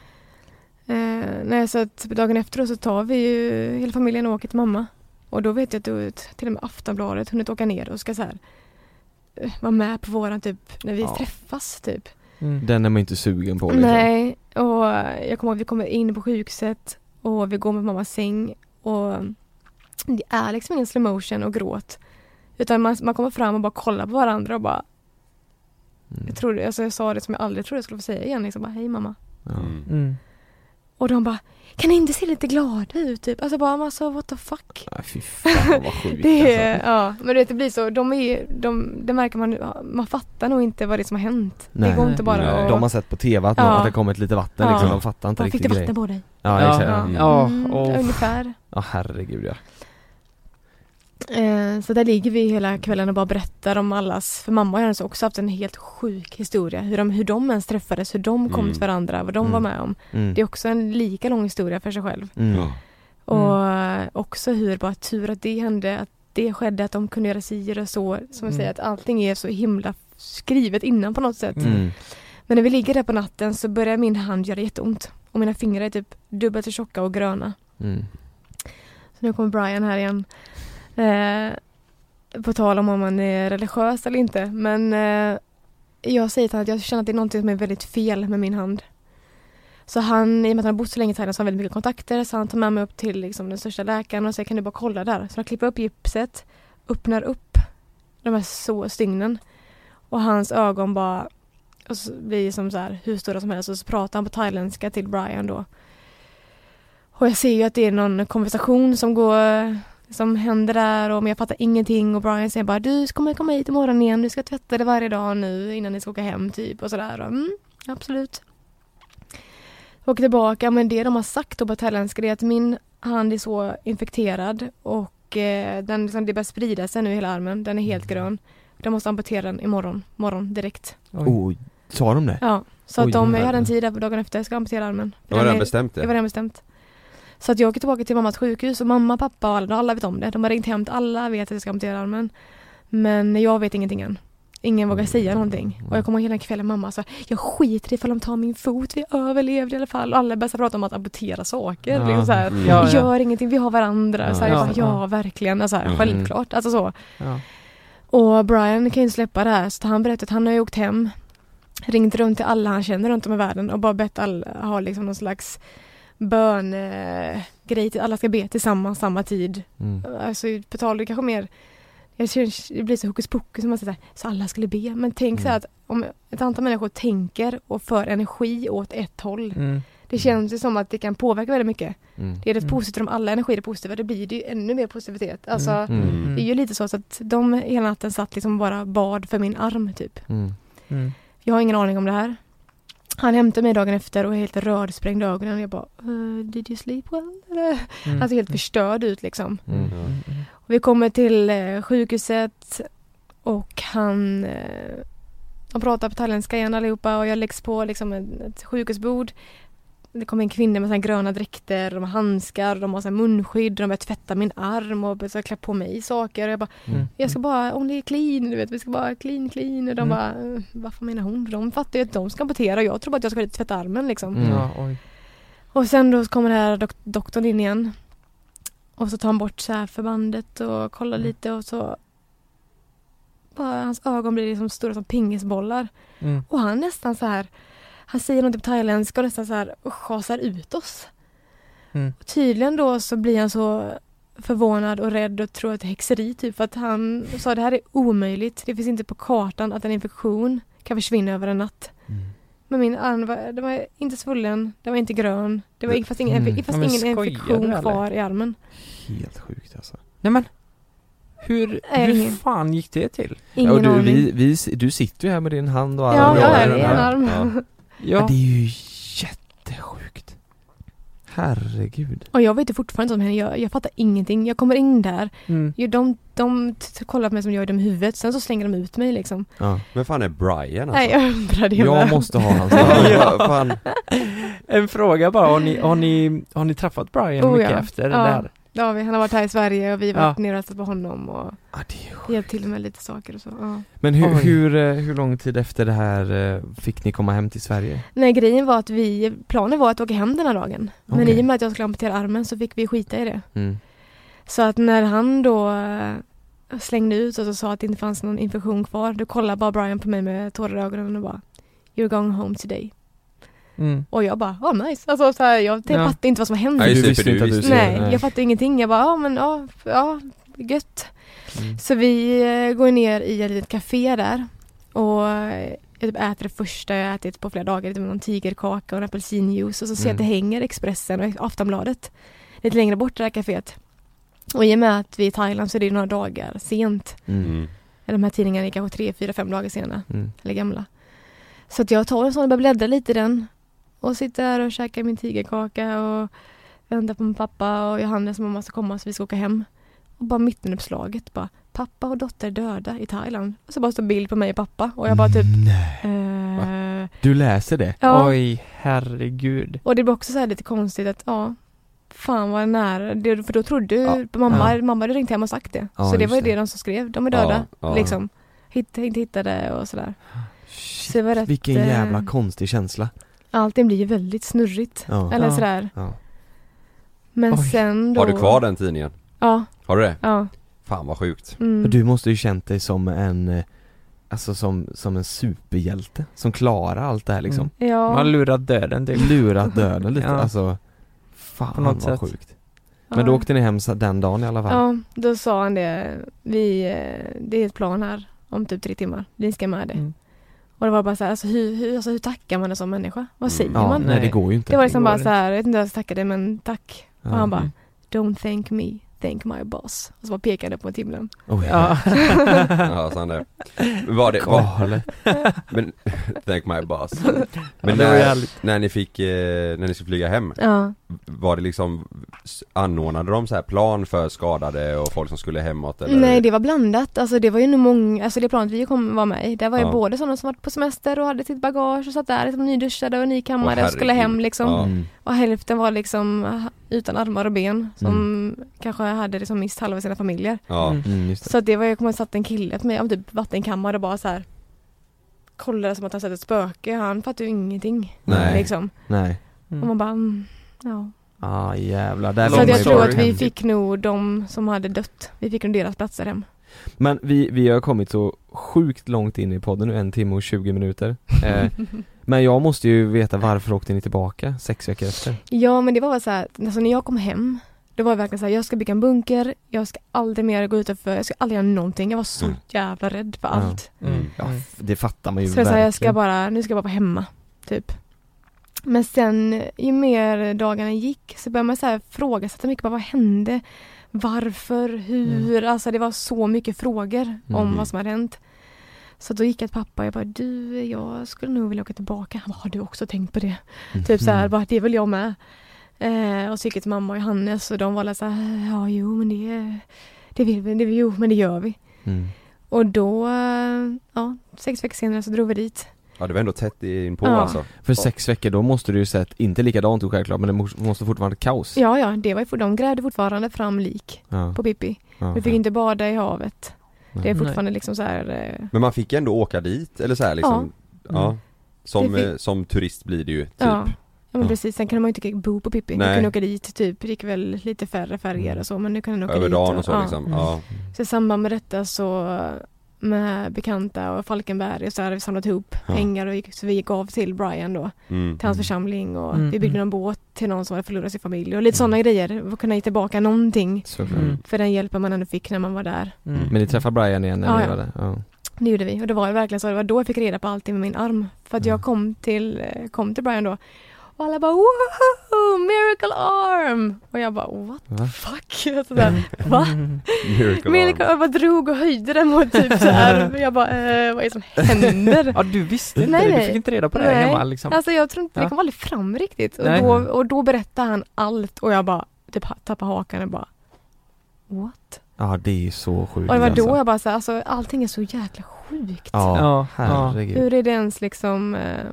Eh, nej, så att dagen efter så tar vi ju hela familjen och åker till mamma. Och då vet jag att du, till och med Aftonbladet hunnit åka ner och ska så här eh, vara med på våran typ, när vi Ja. träffas typ. Mm. Den är man inte sugen på liksom. Nej, och jag kommer ihåg att vi kommer in på sjukhuset och vi går med mammas säng och det är liksom ingen slow motion och gråt. Utan man, man kommer fram och bara kollar på varandra och bara, Mm. jag trodde, alltså jag sa det som jag aldrig trodde jag skulle få säga igen liksom bara, hej mamma. Mm. Mm. Och de bara, kan ni inte se lite glada ut typ? Alltså bara, alltså what the fuck. Nej, fy fan vad sjukt Det är, alltså. ja, men du vet det blir så, de är de, det märker man, man fattar nog inte vad det är som har hänt. Nej. Det går inte bara Nej. att, De har sett på TV att, Ja. någon, att det kommit lite vatten Ja. liksom, de fattar inte fick riktigt du grejen. vatten på dig? Ja, Ja. exakt. Ja. Mm. Ja, Mm, och- ungefär. Ja herregud ja. Eh, så där ligger vi hela kvällen och bara berättar om allas, för mamma har ju också haft en helt sjuk historia. Hur de, hur de ens träffades, hur de kom Mm. till varandra, vad de Mm. var med om. Mm. Det är också en lika lång historia för sig själv. Mm. Ja. Och eh, också hur bara tur att det hände, att det skedde, att de kunde göra si och så. Som jag Mm. säger, att allting är så himla skrivet innan på något sätt. Mm. Men när vi ligger där på natten så börjar min hand göra jätteont. Och mina fingrar är typ dubbelt så tjocka och gröna. Mm. Så nu kommer Brian här igen. Eh, på tal om om man är religiös eller inte. Men eh, jag säger till honom att jag känner att det är någonting som är väldigt fel med min hand. Så han, i och med att han har bott så länge i Thailand så har han väldigt mycket kontakter. Så han tar med mig upp till liksom, den största läkaren och säger kan du bara kolla där. Så han klipper upp gipset, öppnar upp de här så stygnen. Och hans ögon bara och så blir som så här hur stora som helst och så pratar han på thailändska till Brian då. Och jag ser ju att det är någon konversation som går som händer där och men jag fattar ingenting och Brian säger bara du kommer komma hit imorgon igen, du ska tvätta det varje dag nu innan ni ska åka hem typ och sådär. Mm, absolut. Åker tillbaka men det de har sagt då på thailändska är att min hand är så infekterad och eh, den, liksom, det börjar sprida sig nu i hela armen. Den är helt grön. De måste amputera den imorgon, morgon direkt. Oj. Oh, sa de det? Ja, så Oj, att de, jag hade en tid där på dagen efter, jag ska amputera armen. Det var redan bestämt Det var det? redan bestämt. Så att jag åker tillbaka till mammas sjukhus och mamma, pappa och alla, alla vet om det. De har ringt hem till alla, vet att jag ska amputera armen. Men jag vet ingenting än. Ingen vågar säga någonting. Och jag kommer ihåg hela kvällen mamma sa jag skiter i ifall de tar min fot, vi överlevde i alla fall. Och alla började prata om att amputera saker. Ja. Liksom så här, Mm. Ja, ja. Gör ingenting, vi har varandra. Så här, jag Ja, bara, ja. verkligen, alltså, här, Mm. självklart. Alltså så. Och Brian kan ju inte släppa det här så han berättade att han har ju åkt hem Ringt runt till alla han känner runt om i världen och bara bett alla ha liksom någon slags bön-grej till alla ska be tillsammans samma tid. Mm. Alltså på tal det kanske mer jag känner, det blir så hokus pokus som man säger så, alla skulle be. Men tänk så här Mm. att om ett antal människor tänker och för energi åt ett håll. Mm. Det känns ju som att det kan påverka väldigt mycket. Mm. Det är det Mm. positivt om alla energier är positiva, då blir det ju ännu mer positivitet. Alltså Mm. det är ju lite så, så att de hela natten satt liksom bara bad för min arm typ. Mm. Mm. Jag har ingen aning om det här. Han hämtar mig dagen efter och är helt rödsprängd ögonen. Jag bara, uh, did you sleep well? Mm. Han ser helt förstörd ut liksom. Mm. Mm. Och vi kommer till eh, sjukhuset och han, eh, han pratar på thailändska igen allihopa och jag läggs på liksom ett, ett sjukhusbord. Det kommer en kvinna med såna här gröna dräkter, de har handskar, de har så här munskydd, de börjar tvätta min arm och börjar klä på mig saker. Och jag bara, Mm. jag ska bara, only clean, du vet, vi ska bara clean, clean. Och de Mm. bara, "Eh, varför menar hon? De fattar ju att de ska amputera och jag tror bara att jag ska tvätta armen liksom. Mm. Ja, oj. Och sen då kommer den här dok- doktorn in igen. Och så tar han bort så här förbandet och kollar Mm. lite och så bara hans ögon blir liksom stora som pingisbollar. Mm. Och han nästan så här han säger något på thailändska och nästan så här schasar ut oss. Mm. Tydligen då så blir han så förvånad och rädd och tror att det är häxeri typ för att han sa det här är omöjligt. Det finns inte på kartan att en infektion kan försvinna över en natt. Mm. Men min arm var, den var inte svullen, den var inte grön. Det var, Mm. fast ingen, Mm. fast Ja, ingen infektion eller? kvar i armen. Helt sjukt alltså. Nej men, hur, Nej, hur fan gick det till? Ingen och du, aning. vi, vi, du sitter ju här med din hand och arm. ja, ja, jag här. en arm. Ja. Ja, Ja, det är ju jättesjukt. Herregud. Och jag vet ju fortfarande inte om henne, jag, jag fattar ingenting. Jag kommer in där, mm. de, de kollar på mig som jag är dum i huvudet, sen så slänger de ut mig liksom. Ja. Men fan är Brian alltså? Nej, jag undrar det Jag med. måste ha hans Ja, fan. En fråga bara, har ni, har ni, har ni träffat Brian Oh, mycket ja. efter Ja. det här? Ja, vi, han har varit här i Sverige och vi har Ja. varit nere och hälsat på honom och Ja, det är sjukt. hjälpt till med lite saker och så. Ja. Men hur, hur, eh, hur lång tid efter det här eh, fick ni komma hem till Sverige? Nej, grejen var att vi, planen var att åka hem den här dagen. Men i och med att jag skulle amputera armen så fick vi skita i det. Mm. Så att när han då eh, slängde ut oss och sa att det inte fanns någon infektion kvar, då kollade bara Brian på mig med tårar i ögonen och bara You're going home today. Mm. Och jag bara, oh nice. Alltså så här, jag Ja. fattade inte vad som hände. Ja, just Du visste inte att du visste- Nej, Nej. jag fattade ingenting. Jag bara, ja men ja, f- ja, gött. Mm. Så vi eh, går ner i ett litet café där och jag typ äter det första jag ätit på flera dagar, typ någon tigerkaka och en apelsinjuice och så ser jag att det Mm. hänger Expressen och Aftonbladet lite längre bort det här caféet. Och i och med att vi är i Thailand så är det några dagar sent. Mm. Mm. De här tidningarna är kanske tre, fyra, fem dagar sena, Mm. eller gamla. Så att jag tar en sån och börjar bläddra lite i den och sitter där och käkar min tigerkaka och väntar på min pappa och Johannes som mamma ska komma så vi ska åka hem. Och bara mittenuppslaget bara pappa och dotter döda i Thailand. Och så bara står bild på mig och pappa och jag bara typ Nej. eh, Du läser det? ja. Oj, herregud. Och det blir också så här lite konstigt att ja Fan vad nära, det, för då trodde Ja. mamma, Ja. mamma hade ringt hem och sagt det. Ja, så det var ju det. det de som skrev, de är döda. Ja, ja. Liksom. Hitt, inte hittade och sådär. Shit, Så det var rätt, vilken eh, jävla konstig känsla. Allting blir ju väldigt snurrigt. Ja. Eller Ja. sådär. Ja. Men Oj. sen då... Har du kvar den tidningen? Ja, Har du det? ja. Fan vad sjukt. Mm. Du måste ju känt dig som en eh, Alltså som, som en superhjälte som klarar allt det här liksom Man har Ja. lurat döden typ. Lurat döden lite, Ja. alltså Fan På något vad sätt. sjukt Men då ja. åkte ni hem den dagen i alla fall? Ja, då sa han det. Vi, eh, det är ett plan här om typ tre timmar. Vi ska med det. Mm. Och det var bara så här, alltså hur, hur, alltså, hur tackar man en sån människa? Vad Mm. säger Ja, man? nej det går ju inte Det var liksom går bara så här, jag vet inte vad jag ska tacka dig men tack. ja. Och han bara, Mm. don't thank me, thank my boss. Och så bara pekade på himlen. Oj, Ja. Ja, så han. Men Var det, var, men, thank my boss. Men var när, när ni fick, eh, när ni skulle flyga hem, Ja, var det liksom, anordnade de så här plan för skadade och folk som skulle hemåt eller? nej det var blandat. Alltså det var ju nog många, alltså det planet vi kom var med i, där var ju Ja. både sådana som varit på semester och hade sitt bagage och satt där liksom nyduschade och nykammade och skulle hem liksom. Ja. mm. Och hälften var liksom ah, utan armar och ben som Mm. kanske hade liksom mist halva sina familjer. Ja. Mm. Mm, just det. Så att det var, jag kommer ihåg att satt en kille på mig om typ vattenkammare och bara så här kollade som att han sett ett spöke. Han fattade ju ingenting. Nej. Liksom. Nej Och Mm. man bara, mm, ja. Ah jävlar, där Så jag tror att vi fick nog de som hade dött. Vi fick nog deras platser hem. Men vi, vi har kommit så sjukt långt in i podden nu, en timme och 20 minuter eh, Men jag måste ju veta varför åkte ni tillbaka sex veckor efter? Ja men det var så här, alltså när jag kom hem det var verkligen så här, jag ska bygga en bunker, jag ska aldrig mer gå utanför, jag ska aldrig göra någonting. Jag var så Mm. jävla rädd för Ja. allt. Mm. Ja, Mm. f- det fattar man ju Så jag, verkligen ska bara, nu ska jag bara vara hemma, typ. Men sen ju mer dagarna gick så började man så här ifrågasätta mycket, bara, vad hände? Varför? Hur? Alltså det var så mycket frågor om Mm. vad som hade hänt. Så då gick jag till pappa och jag bara du, jag skulle nog vilja åka tillbaka. Han bara, har du också tänkt på det? Typ så här, bara, det vill jag med. Eh, och så gick jag till mamma och Johannes och de var så här, ja jo men det, det vill vi, det, jo men det gör vi. Mm. Och då, eh, ja, sex veckor senare så drog vi dit. Ja det var ändå tätt in på Ja. alltså För sex veckor, då måste du ju sett, inte likadant självklart, men det måste fortfarande vara kaos. Ja, ja, det var ju, de grävde fortfarande fram lik Ja. på Pippi. ja. Vi fick inte bada i havet. Det är Nej. fortfarande liksom så här, eh, Men man fick ändå åka dit eller så här liksom Ja, Som, Det fick- eh, som turist blir det ju typ ja. Ja men Ja. precis, sen kunde man ju inte bo på Pippi. Nej. Du kunde åka dit typ, det gick väl lite färre färger och så men nu kan du åka Över dit. dagen och så ja. liksom, Mm. ja Så i samband med detta så med bekanta och Falkenberg och så hade vi samlat ihop Ja. pengar och gick, så vi gav till Brian då, mm. till hans församling och Mm, vi byggde mm. en båt till någon som hade förlorat sin familj och lite sådana grejer. Att kunna ge tillbaka någonting. Mm. för den hjälpen man ändå fick när man var där. Mm. Men ni träffade Brian igen när Ja, ni ja. var där? Ja. Det gjorde vi och det var ju verkligen så, det var då jag fick reda på allting med min arm. För att jag Mm. kom till, eh, kom till Brian då och alla bara woho, miracle arm! Och jag bara what Va? fuck? Alltså, där, Va? Miracle Miracle arm. arm bara drog och höjde den mot typ så här. Jag bara eh, vad är det som händer? Ja du visste inte Nej, det, du fick inte reda på det Nej. hemma liksom Alltså jag tror inte, det kom aldrig fram riktigt. Och Nej. då, och då berättade han allt och jag bara typ tappade hakan och bara What? Ja det är ju så sjukt Och det var alltså. då jag bara så här, alltså allting är så jäkla sjukt. Ja, Ja, herregud. Hur är det ens liksom, eh,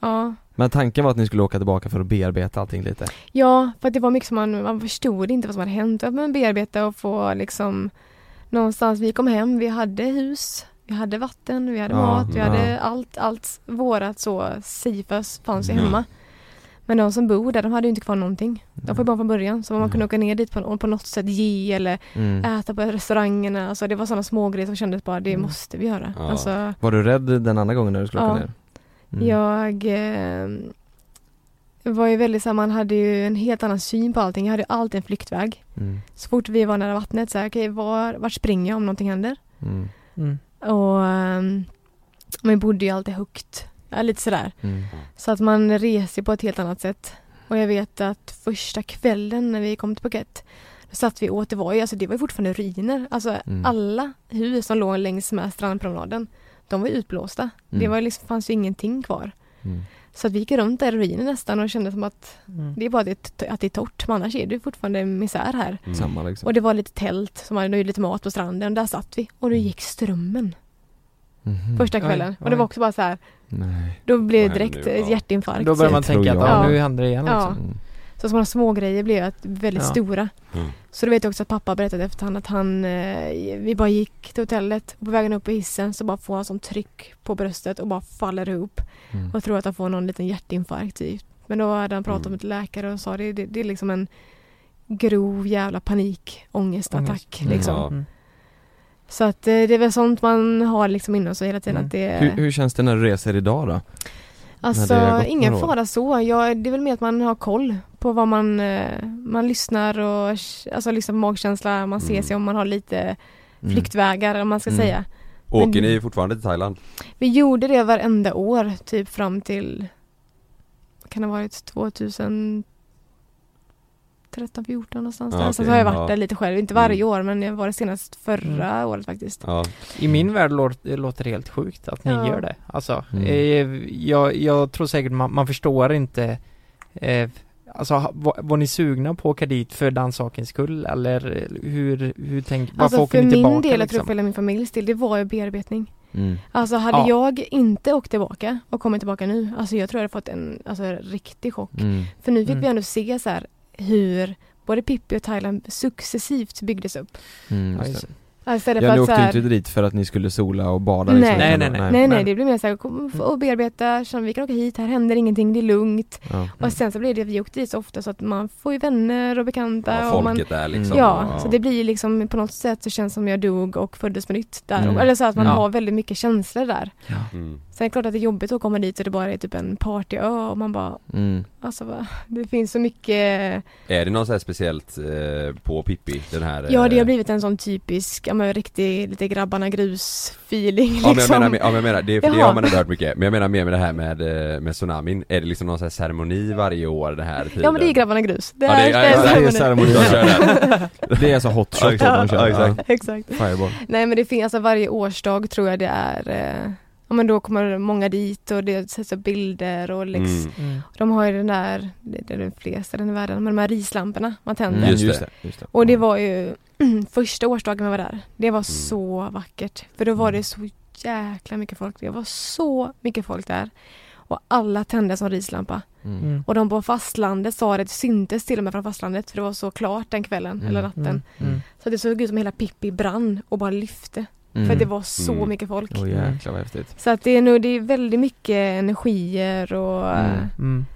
ja. Men tanken var att ni skulle åka tillbaka för att bearbeta allting lite? Ja, för att det var mycket som man, man förstod inte vad som hade hänt. Att man bearbeta och få liksom någonstans, vi kom hem, vi hade hus, vi hade vatten, vi hade Ja, mat, vi ja. hade allt, allt vårat så Sifas fanns ju Mm. hemma. Men de som bor där, de hade ju inte kvar någonting. De får ju bara från början. Så man Mm. kunde åka ner dit på, på något sätt ge eller Mm. äta på restaurangerna. Alltså det var sådana små grejer som kändes bara, det Mm. måste vi göra. Ja. Alltså, Var du rädd den andra gången när du skulle åka Ja. ner? Mm. Jag eh, var ju väldigt så här, man hade ju en helt annan syn på allting. Jag hade ju alltid en flyktväg. Mm. Så fort vi var nära vattnet så här, okej, var, vart springer jag om någonting händer? Mm. Mm. Och ehm, man bodde ju alltid högt. Ja, lite sådär. Mm. Så att man reser på ett helt annat sätt. Och jag vet att första kvällen när vi kom till Phuket då satt vi åt, det var ju, alltså det var ju fortfarande ruiner. Alltså Mm. alla hus som låg längs med strandpromenaden, de var utblåsta. Det Mm. var liksom, fanns ju ingenting kvar. Mm. Så att vi gick runt där i ruiner nästan och kände som att Mm. det är bara det, att det är torrt, men annars är det fortfarande misär här. Mm. Samma liksom. Och det var lite tält som hade lite mat på stranden, där satt vi. Och då gick strömmen Mhm. första Oj, kvällen. Och det oj. var också bara så här, Nej. då blev det direkt nu? Ja. hjärtinfarkt. Då börjar man Det tänka att ja, Ja. nu händer det igen Ja. liksom. Mm. Så sådana små grejer blev att väldigt Ja. stora. Mm. Så då vet jag också att pappa berättade efterhand att han, eh, vi bara gick till hotellet och på vägen upp i hissen så bara får han sån tryck på bröstet och bara faller ihop Mm. och tror att han får någon liten hjärtinfarkt typ. Men då hade han pratat Mm. med ett läkare och sa det, det, det är liksom en grov jävla panikångestattack Ångest. Mm. liksom. Ja. Mm. Så att eh, det är väl sånt man har liksom inom sig hela tiden Mm. att det Hur, hur känns det när du reser idag då? Alltså ingen fara så. Jag, det är väl mer att man har koll på vad man, eh, man lyssnar och alltså lyssnar på magkänsla, man ser Mm. sig om man har lite Mm. flyktvägar om man ska Mm. säga. Åker Men- ni fortfarande till Thailand? Vi gjorde det varenda år typ fram till, kan det ha varit 2013, 14 någonstans Ja, där. Sen okej. så har jag varit Ja. där lite själv, inte varje Mm. år men jag var det senast förra året faktiskt. Ja, I min värld låter det helt sjukt att ni Ja. gör det. Alltså, Mm. eh, jag, jag tror säkert man, man förstår inte eh, Alltså var, var ni sugna på att åka dit för den sakens skull eller hur, hur tänk, varför Alltså åker för ni min tillbaka del, jag tror liksom? för hela min familjs del, det var ju bearbetning. Mm. Alltså hade Ja. jag inte åkt tillbaka och kommit tillbaka nu, alltså jag tror jag hade fått en alltså, riktig chock. Mm. För nu fick Mm. vi ändå se så här hur både Pippi och Thailand successivt byggdes upp. Mm, Ja. Alltså, istället Ja, ni åkte här, inte dit för att ni skulle sola och bada Nej. liksom, Nej, nej, nej. Nej nej, Men- det blev mer såhär, kom och bearbeta, vi kan åka hit, här händer ingenting, det är lugnt. Ja. Och sen så blev det, vi åkte dit så ofta så att man får ju vänner och bekanta ja och man, folket där liksom Ja, så det blir ju liksom på något sätt så känns det som jag dog och föddes på nytt där. Mm. Eller så att man Ja. har väldigt mycket känslor där. mm. Sen är det klart att det är jobbigt att komma dit och det bara är typ en partyö och man bara, Mm. alltså va, det finns så mycket Är det något så här speciellt eh, på Pippi? Den här Ja det har eh, blivit en sån typisk, ja men riktig, lite grabbarna grus feeling Ja men jag liksom. menar, ja, men jag menar det, för det har man ändå hört mycket, men jag menar mer med det här med, eh, med tsunamin, är det liksom någon sån här ceremoni varje år den här tiden? Ja men det är grabbarna grus. Det Ja, är, det är- det ja, är det är ceremoni. De kör. Det är alltså hot shot Ja, de kör. ja, exakt. Exakt. Ja. Fireball. Nej men det finns, alltså varje årsdag tror jag det är eh, men då kommer många dit och det sätts upp bilder och liksom, Mm. Mm. de har ju den där, det är de flesta ställen i världen, men de här rislamporna man tänder. Mm, Just det. just det. Och det var ju första årsdagen vi var där. Det var så vackert. För då var det så jäkla mycket folk. Det var så mycket folk där. Och alla tände som rislampa. Mm. Mm. Och de på fastlandet sa det, det syntes till och med från fastlandet för det var så klart den kvällen Mm. eller natten. Mm. Mm. Så det såg ut som hela Pippi brann och bara lyfte. Mm. För det var så Mm. mycket folk. Åh jäklar vad häftigt. Så att det är nog, det är väldigt mycket energier och Mm. Mm.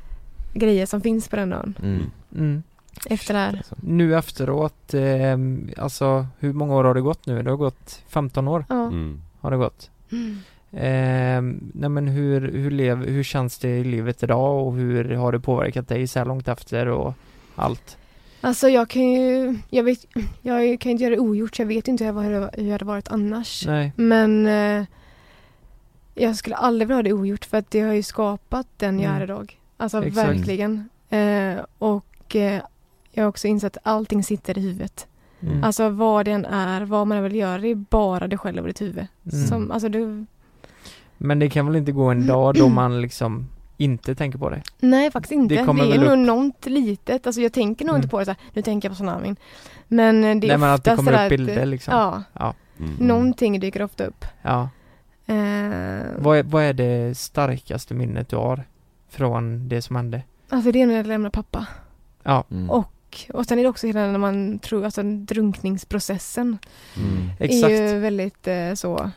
grejer som finns på den ön. Mm. Mm. Efter det här. Alltså. Nu efteråt, eh, alltså hur många år har det gått nu? Det har gått 15 år Ja. Mm. har det gått. Mm. Eh, nej men hur, hur, lev, hur känns det i livet idag och hur har det påverkat dig så här långt efter och allt? Alltså jag kan ju, jag vet, jag kan inte göra det ogjort jag vet inte hur jag, hur jag hade varit annars. Nej. Men eh, jag skulle aldrig vilja ha det ogjort för att det har ju skapat den jag Mm. är idag. Alltså Exakt. verkligen. Eh, och eh, jag har också insett att allting sitter i huvudet. Mm. Alltså vad det än är, vad man vill göra, det är bara dig själv och ditt huvud. Mm. Som, alltså du, Men det kan väl inte gå en dag då man liksom inte tänker på det? nej faktiskt inte. Det Det, är nog upp- något litet. Alltså jag tänker nog Mm. inte på det så här, nu tänker jag på tsunamin. Men eh, det är Nej men att det kommer upp bilder liksom? Ja, Mm. någonting dyker ofta upp. Ja. Eh, Vad är, vad är det starkaste minnet du har från det som hände? Alltså det är när jag lämnar pappa. Ja. Mm. Och, och sen är det också hela när man tror, alltså drunkningsprocessen Mm. Exakt. är ju väldigt eh, så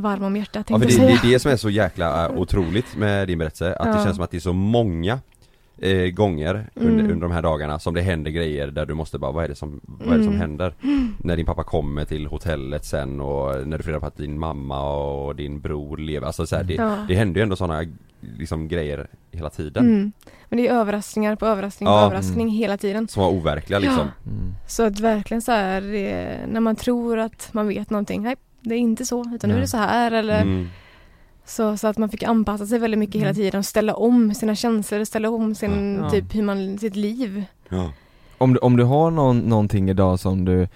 varm om hjärtat Ja för det, det är det som är så jäkla äh, otroligt med din berättelse, att det Ja. känns som att det är så många eh, gånger under, Mm. under de här dagarna som det händer grejer där du måste bara, vad är det som, vad är det som Mm. händer? När din pappa kommer till hotellet sen och när du får reda på att din mamma och din bror lever, alltså så här, det, Ja. det händer ju ändå sådana liksom grejer hela tiden Mm. Men det är överraskningar på överraskning på Ja. överraskning hela tiden. Som var overkliga liksom Mm. Så att verkligen så här, det, när man tror att man vet någonting, nej det är inte så, utan nu är det så här eller mm. så, så att man fick anpassa sig väldigt mycket hela Mm. tiden och ställa om sina känslor, ställa om sin, Ja. typ hur man, sitt liv. ja. Om, du, om du har någon, någonting idag som du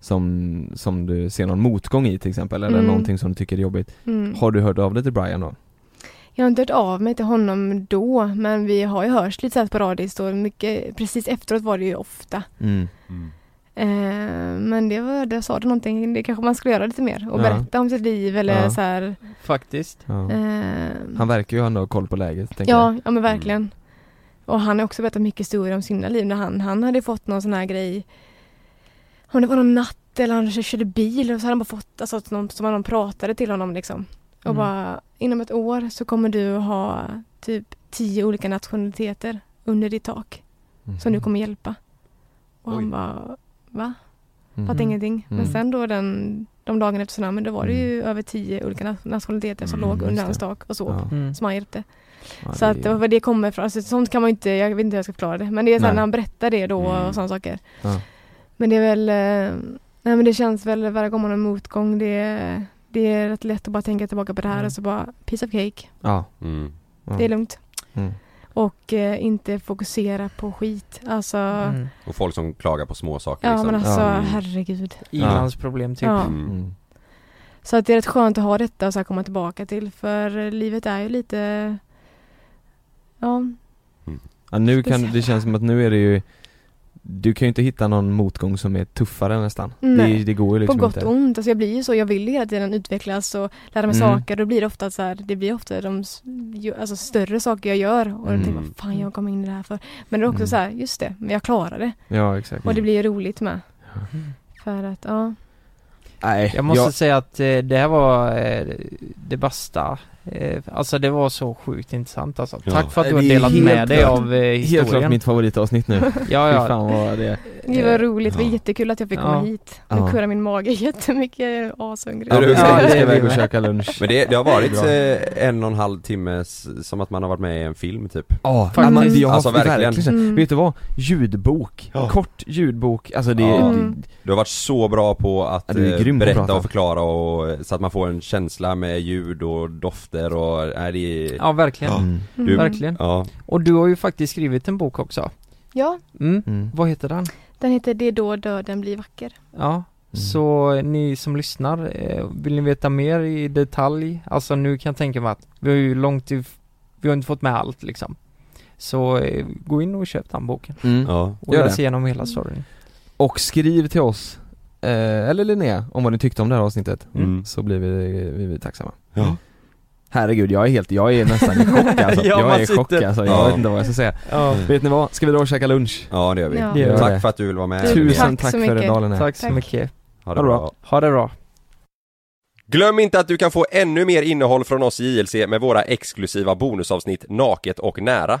som, som du ser någon motgång i till exempel, eller Mm. någonting som du tycker är jobbigt Mm. Har du hört av dig till Brian då? Jag har inte hört av mig till honom då, men vi har ju hörts lite så här sporadiskt och mycket, precis efteråt var det ju ofta. Mm. Mm. Eh, men det var, där sa du någonting, det kanske man skulle göra lite mer och Ja. berätta om sitt liv eller Ja. så här. Faktiskt. Ja. Eh, Han verkar ju ändå ha koll på läget, tänker jag ja, ja men verkligen. Och han har också berättat mycket historier om sina liv när han, han hade fått någon sån här grej om det var någon natt eller han körde bil och så hade han bara fått, alltså att någon, som någon pratade till honom liksom. Och Mm. bara inom ett år så kommer du ha typ tio olika nationaliteter under ditt tak Mhm. som du kommer hjälpa. Och Oj. han bara, va? Mhm. Fattar ingenting. Men Mm. sen då den, de dagarna efter tsunamin då var det ju över tio olika na- nationaliteter som Mm, låg under hans tak och sov. Ja. Mm. Som han hjälpte. Ja, Så att det var det kommer ifrån. Alltså, sånt kan man inte, jag vet inte hur jag ska förklara det. Men det är Nej. när han berättar det då Mm. och sådana saker. Ja. Men det är väl, eh, nej men det känns väl varje gång man har en motgång det, det är rätt lätt att bara tänka tillbaka på det här Mm. och så bara piece of cake. Ja. Mm. Det är lugnt. Mm. Och eh, inte fokusera på skit. Alltså, Mm. Och folk som klagar på små saker ja liksom. men alltså Ja. herregud. I-landsproblem typ. Ja. Mm. Mm. Så att det är rätt skönt att ha detta och så här komma tillbaka till för livet är ju lite Ja, Ja, nu kan, det känns som att nu är det ju Du kan ju inte hitta någon motgång som är tuffare nästan Nej. det, det går ju på liksom gott inte och ont. Alltså jag blir ju så, jag vill ju hela tiden utvecklas och lära mig Mm. saker. Då blir det ofta så här, det blir ofta de alltså, större saker jag gör och Mm. jag tänker vad fan jag kom in i det här för. Men det är också Mm. så här, just det, men jag klarar det. Ja exakt Och det blir ju roligt med. Mm. För att, ja. Nej, Jag måste säga att eh, det här var eh, det bästa Alltså det var så sjukt intressant alltså. Ja. Tack för att du har Det delat med dig klart- av eh, Helt klart historien. mitt favoritavsnitt nu. Ja, ja. fan vad det Det var roligt, det var Ja. jättekul att jag fick komma Ja. hit. Nu Ja. kurrar min mage jättemycket, ashungrig. Ja, Ja, du- vi Ja, ska, det iväg och käka lunch. Men det, det har varit eh, en och en halv timme som att man har varit med i en film typ Ja, Faktiskt. men jag har Alltså, verkligen. verkligen. Mm. Vet du vad? Ljudbok, Ja. kort ljudbok, alltså det, Ja. Mm. Du har varit så bra på att eh, berätta och förklara och så att man får en känsla med ljud och dofter och, nej det är, Ja, verkligen. Mm. Du- Verkligen. ja. Och du har ju faktiskt skrivit en bok också. Ja, Mm. Mm. Vad heter den? den heter Det är då döden blir vacker. Ja. Så ni som lyssnar, eh, vill ni veta mer i detalj? Alltså nu kan jag tänka mig att vi har ju långt if- vi har inte fått med allt liksom. Så eh, gå in och köp den boken Mm. ja. och läs det. igenom hela storyn. Och skriv till oss, eh, eller Linnea, om vad ni tyckte om det här avsnittet. Mm. Så blir vi, vi, vi tacksamma. Ja. Herregud, jag är helt, jag är nästan i chock alltså. Ja, Jag är i chock alltså, jag Ja. vet inte vad jag ska säga. Ja. Vet ni vad? Ska vi dra och käka lunch? ja det gör vi. Ja. Det gör Tack det. för att du vill vara med Du, Tusen Tack tack, för idag Linnea. Tack så Tack. mycket. Ha Ha det bra. Ha det bra. Glöm inte att du kan få ännu mer innehåll från oss i JLC med våra exklusiva bonusavsnitt Naket och nära.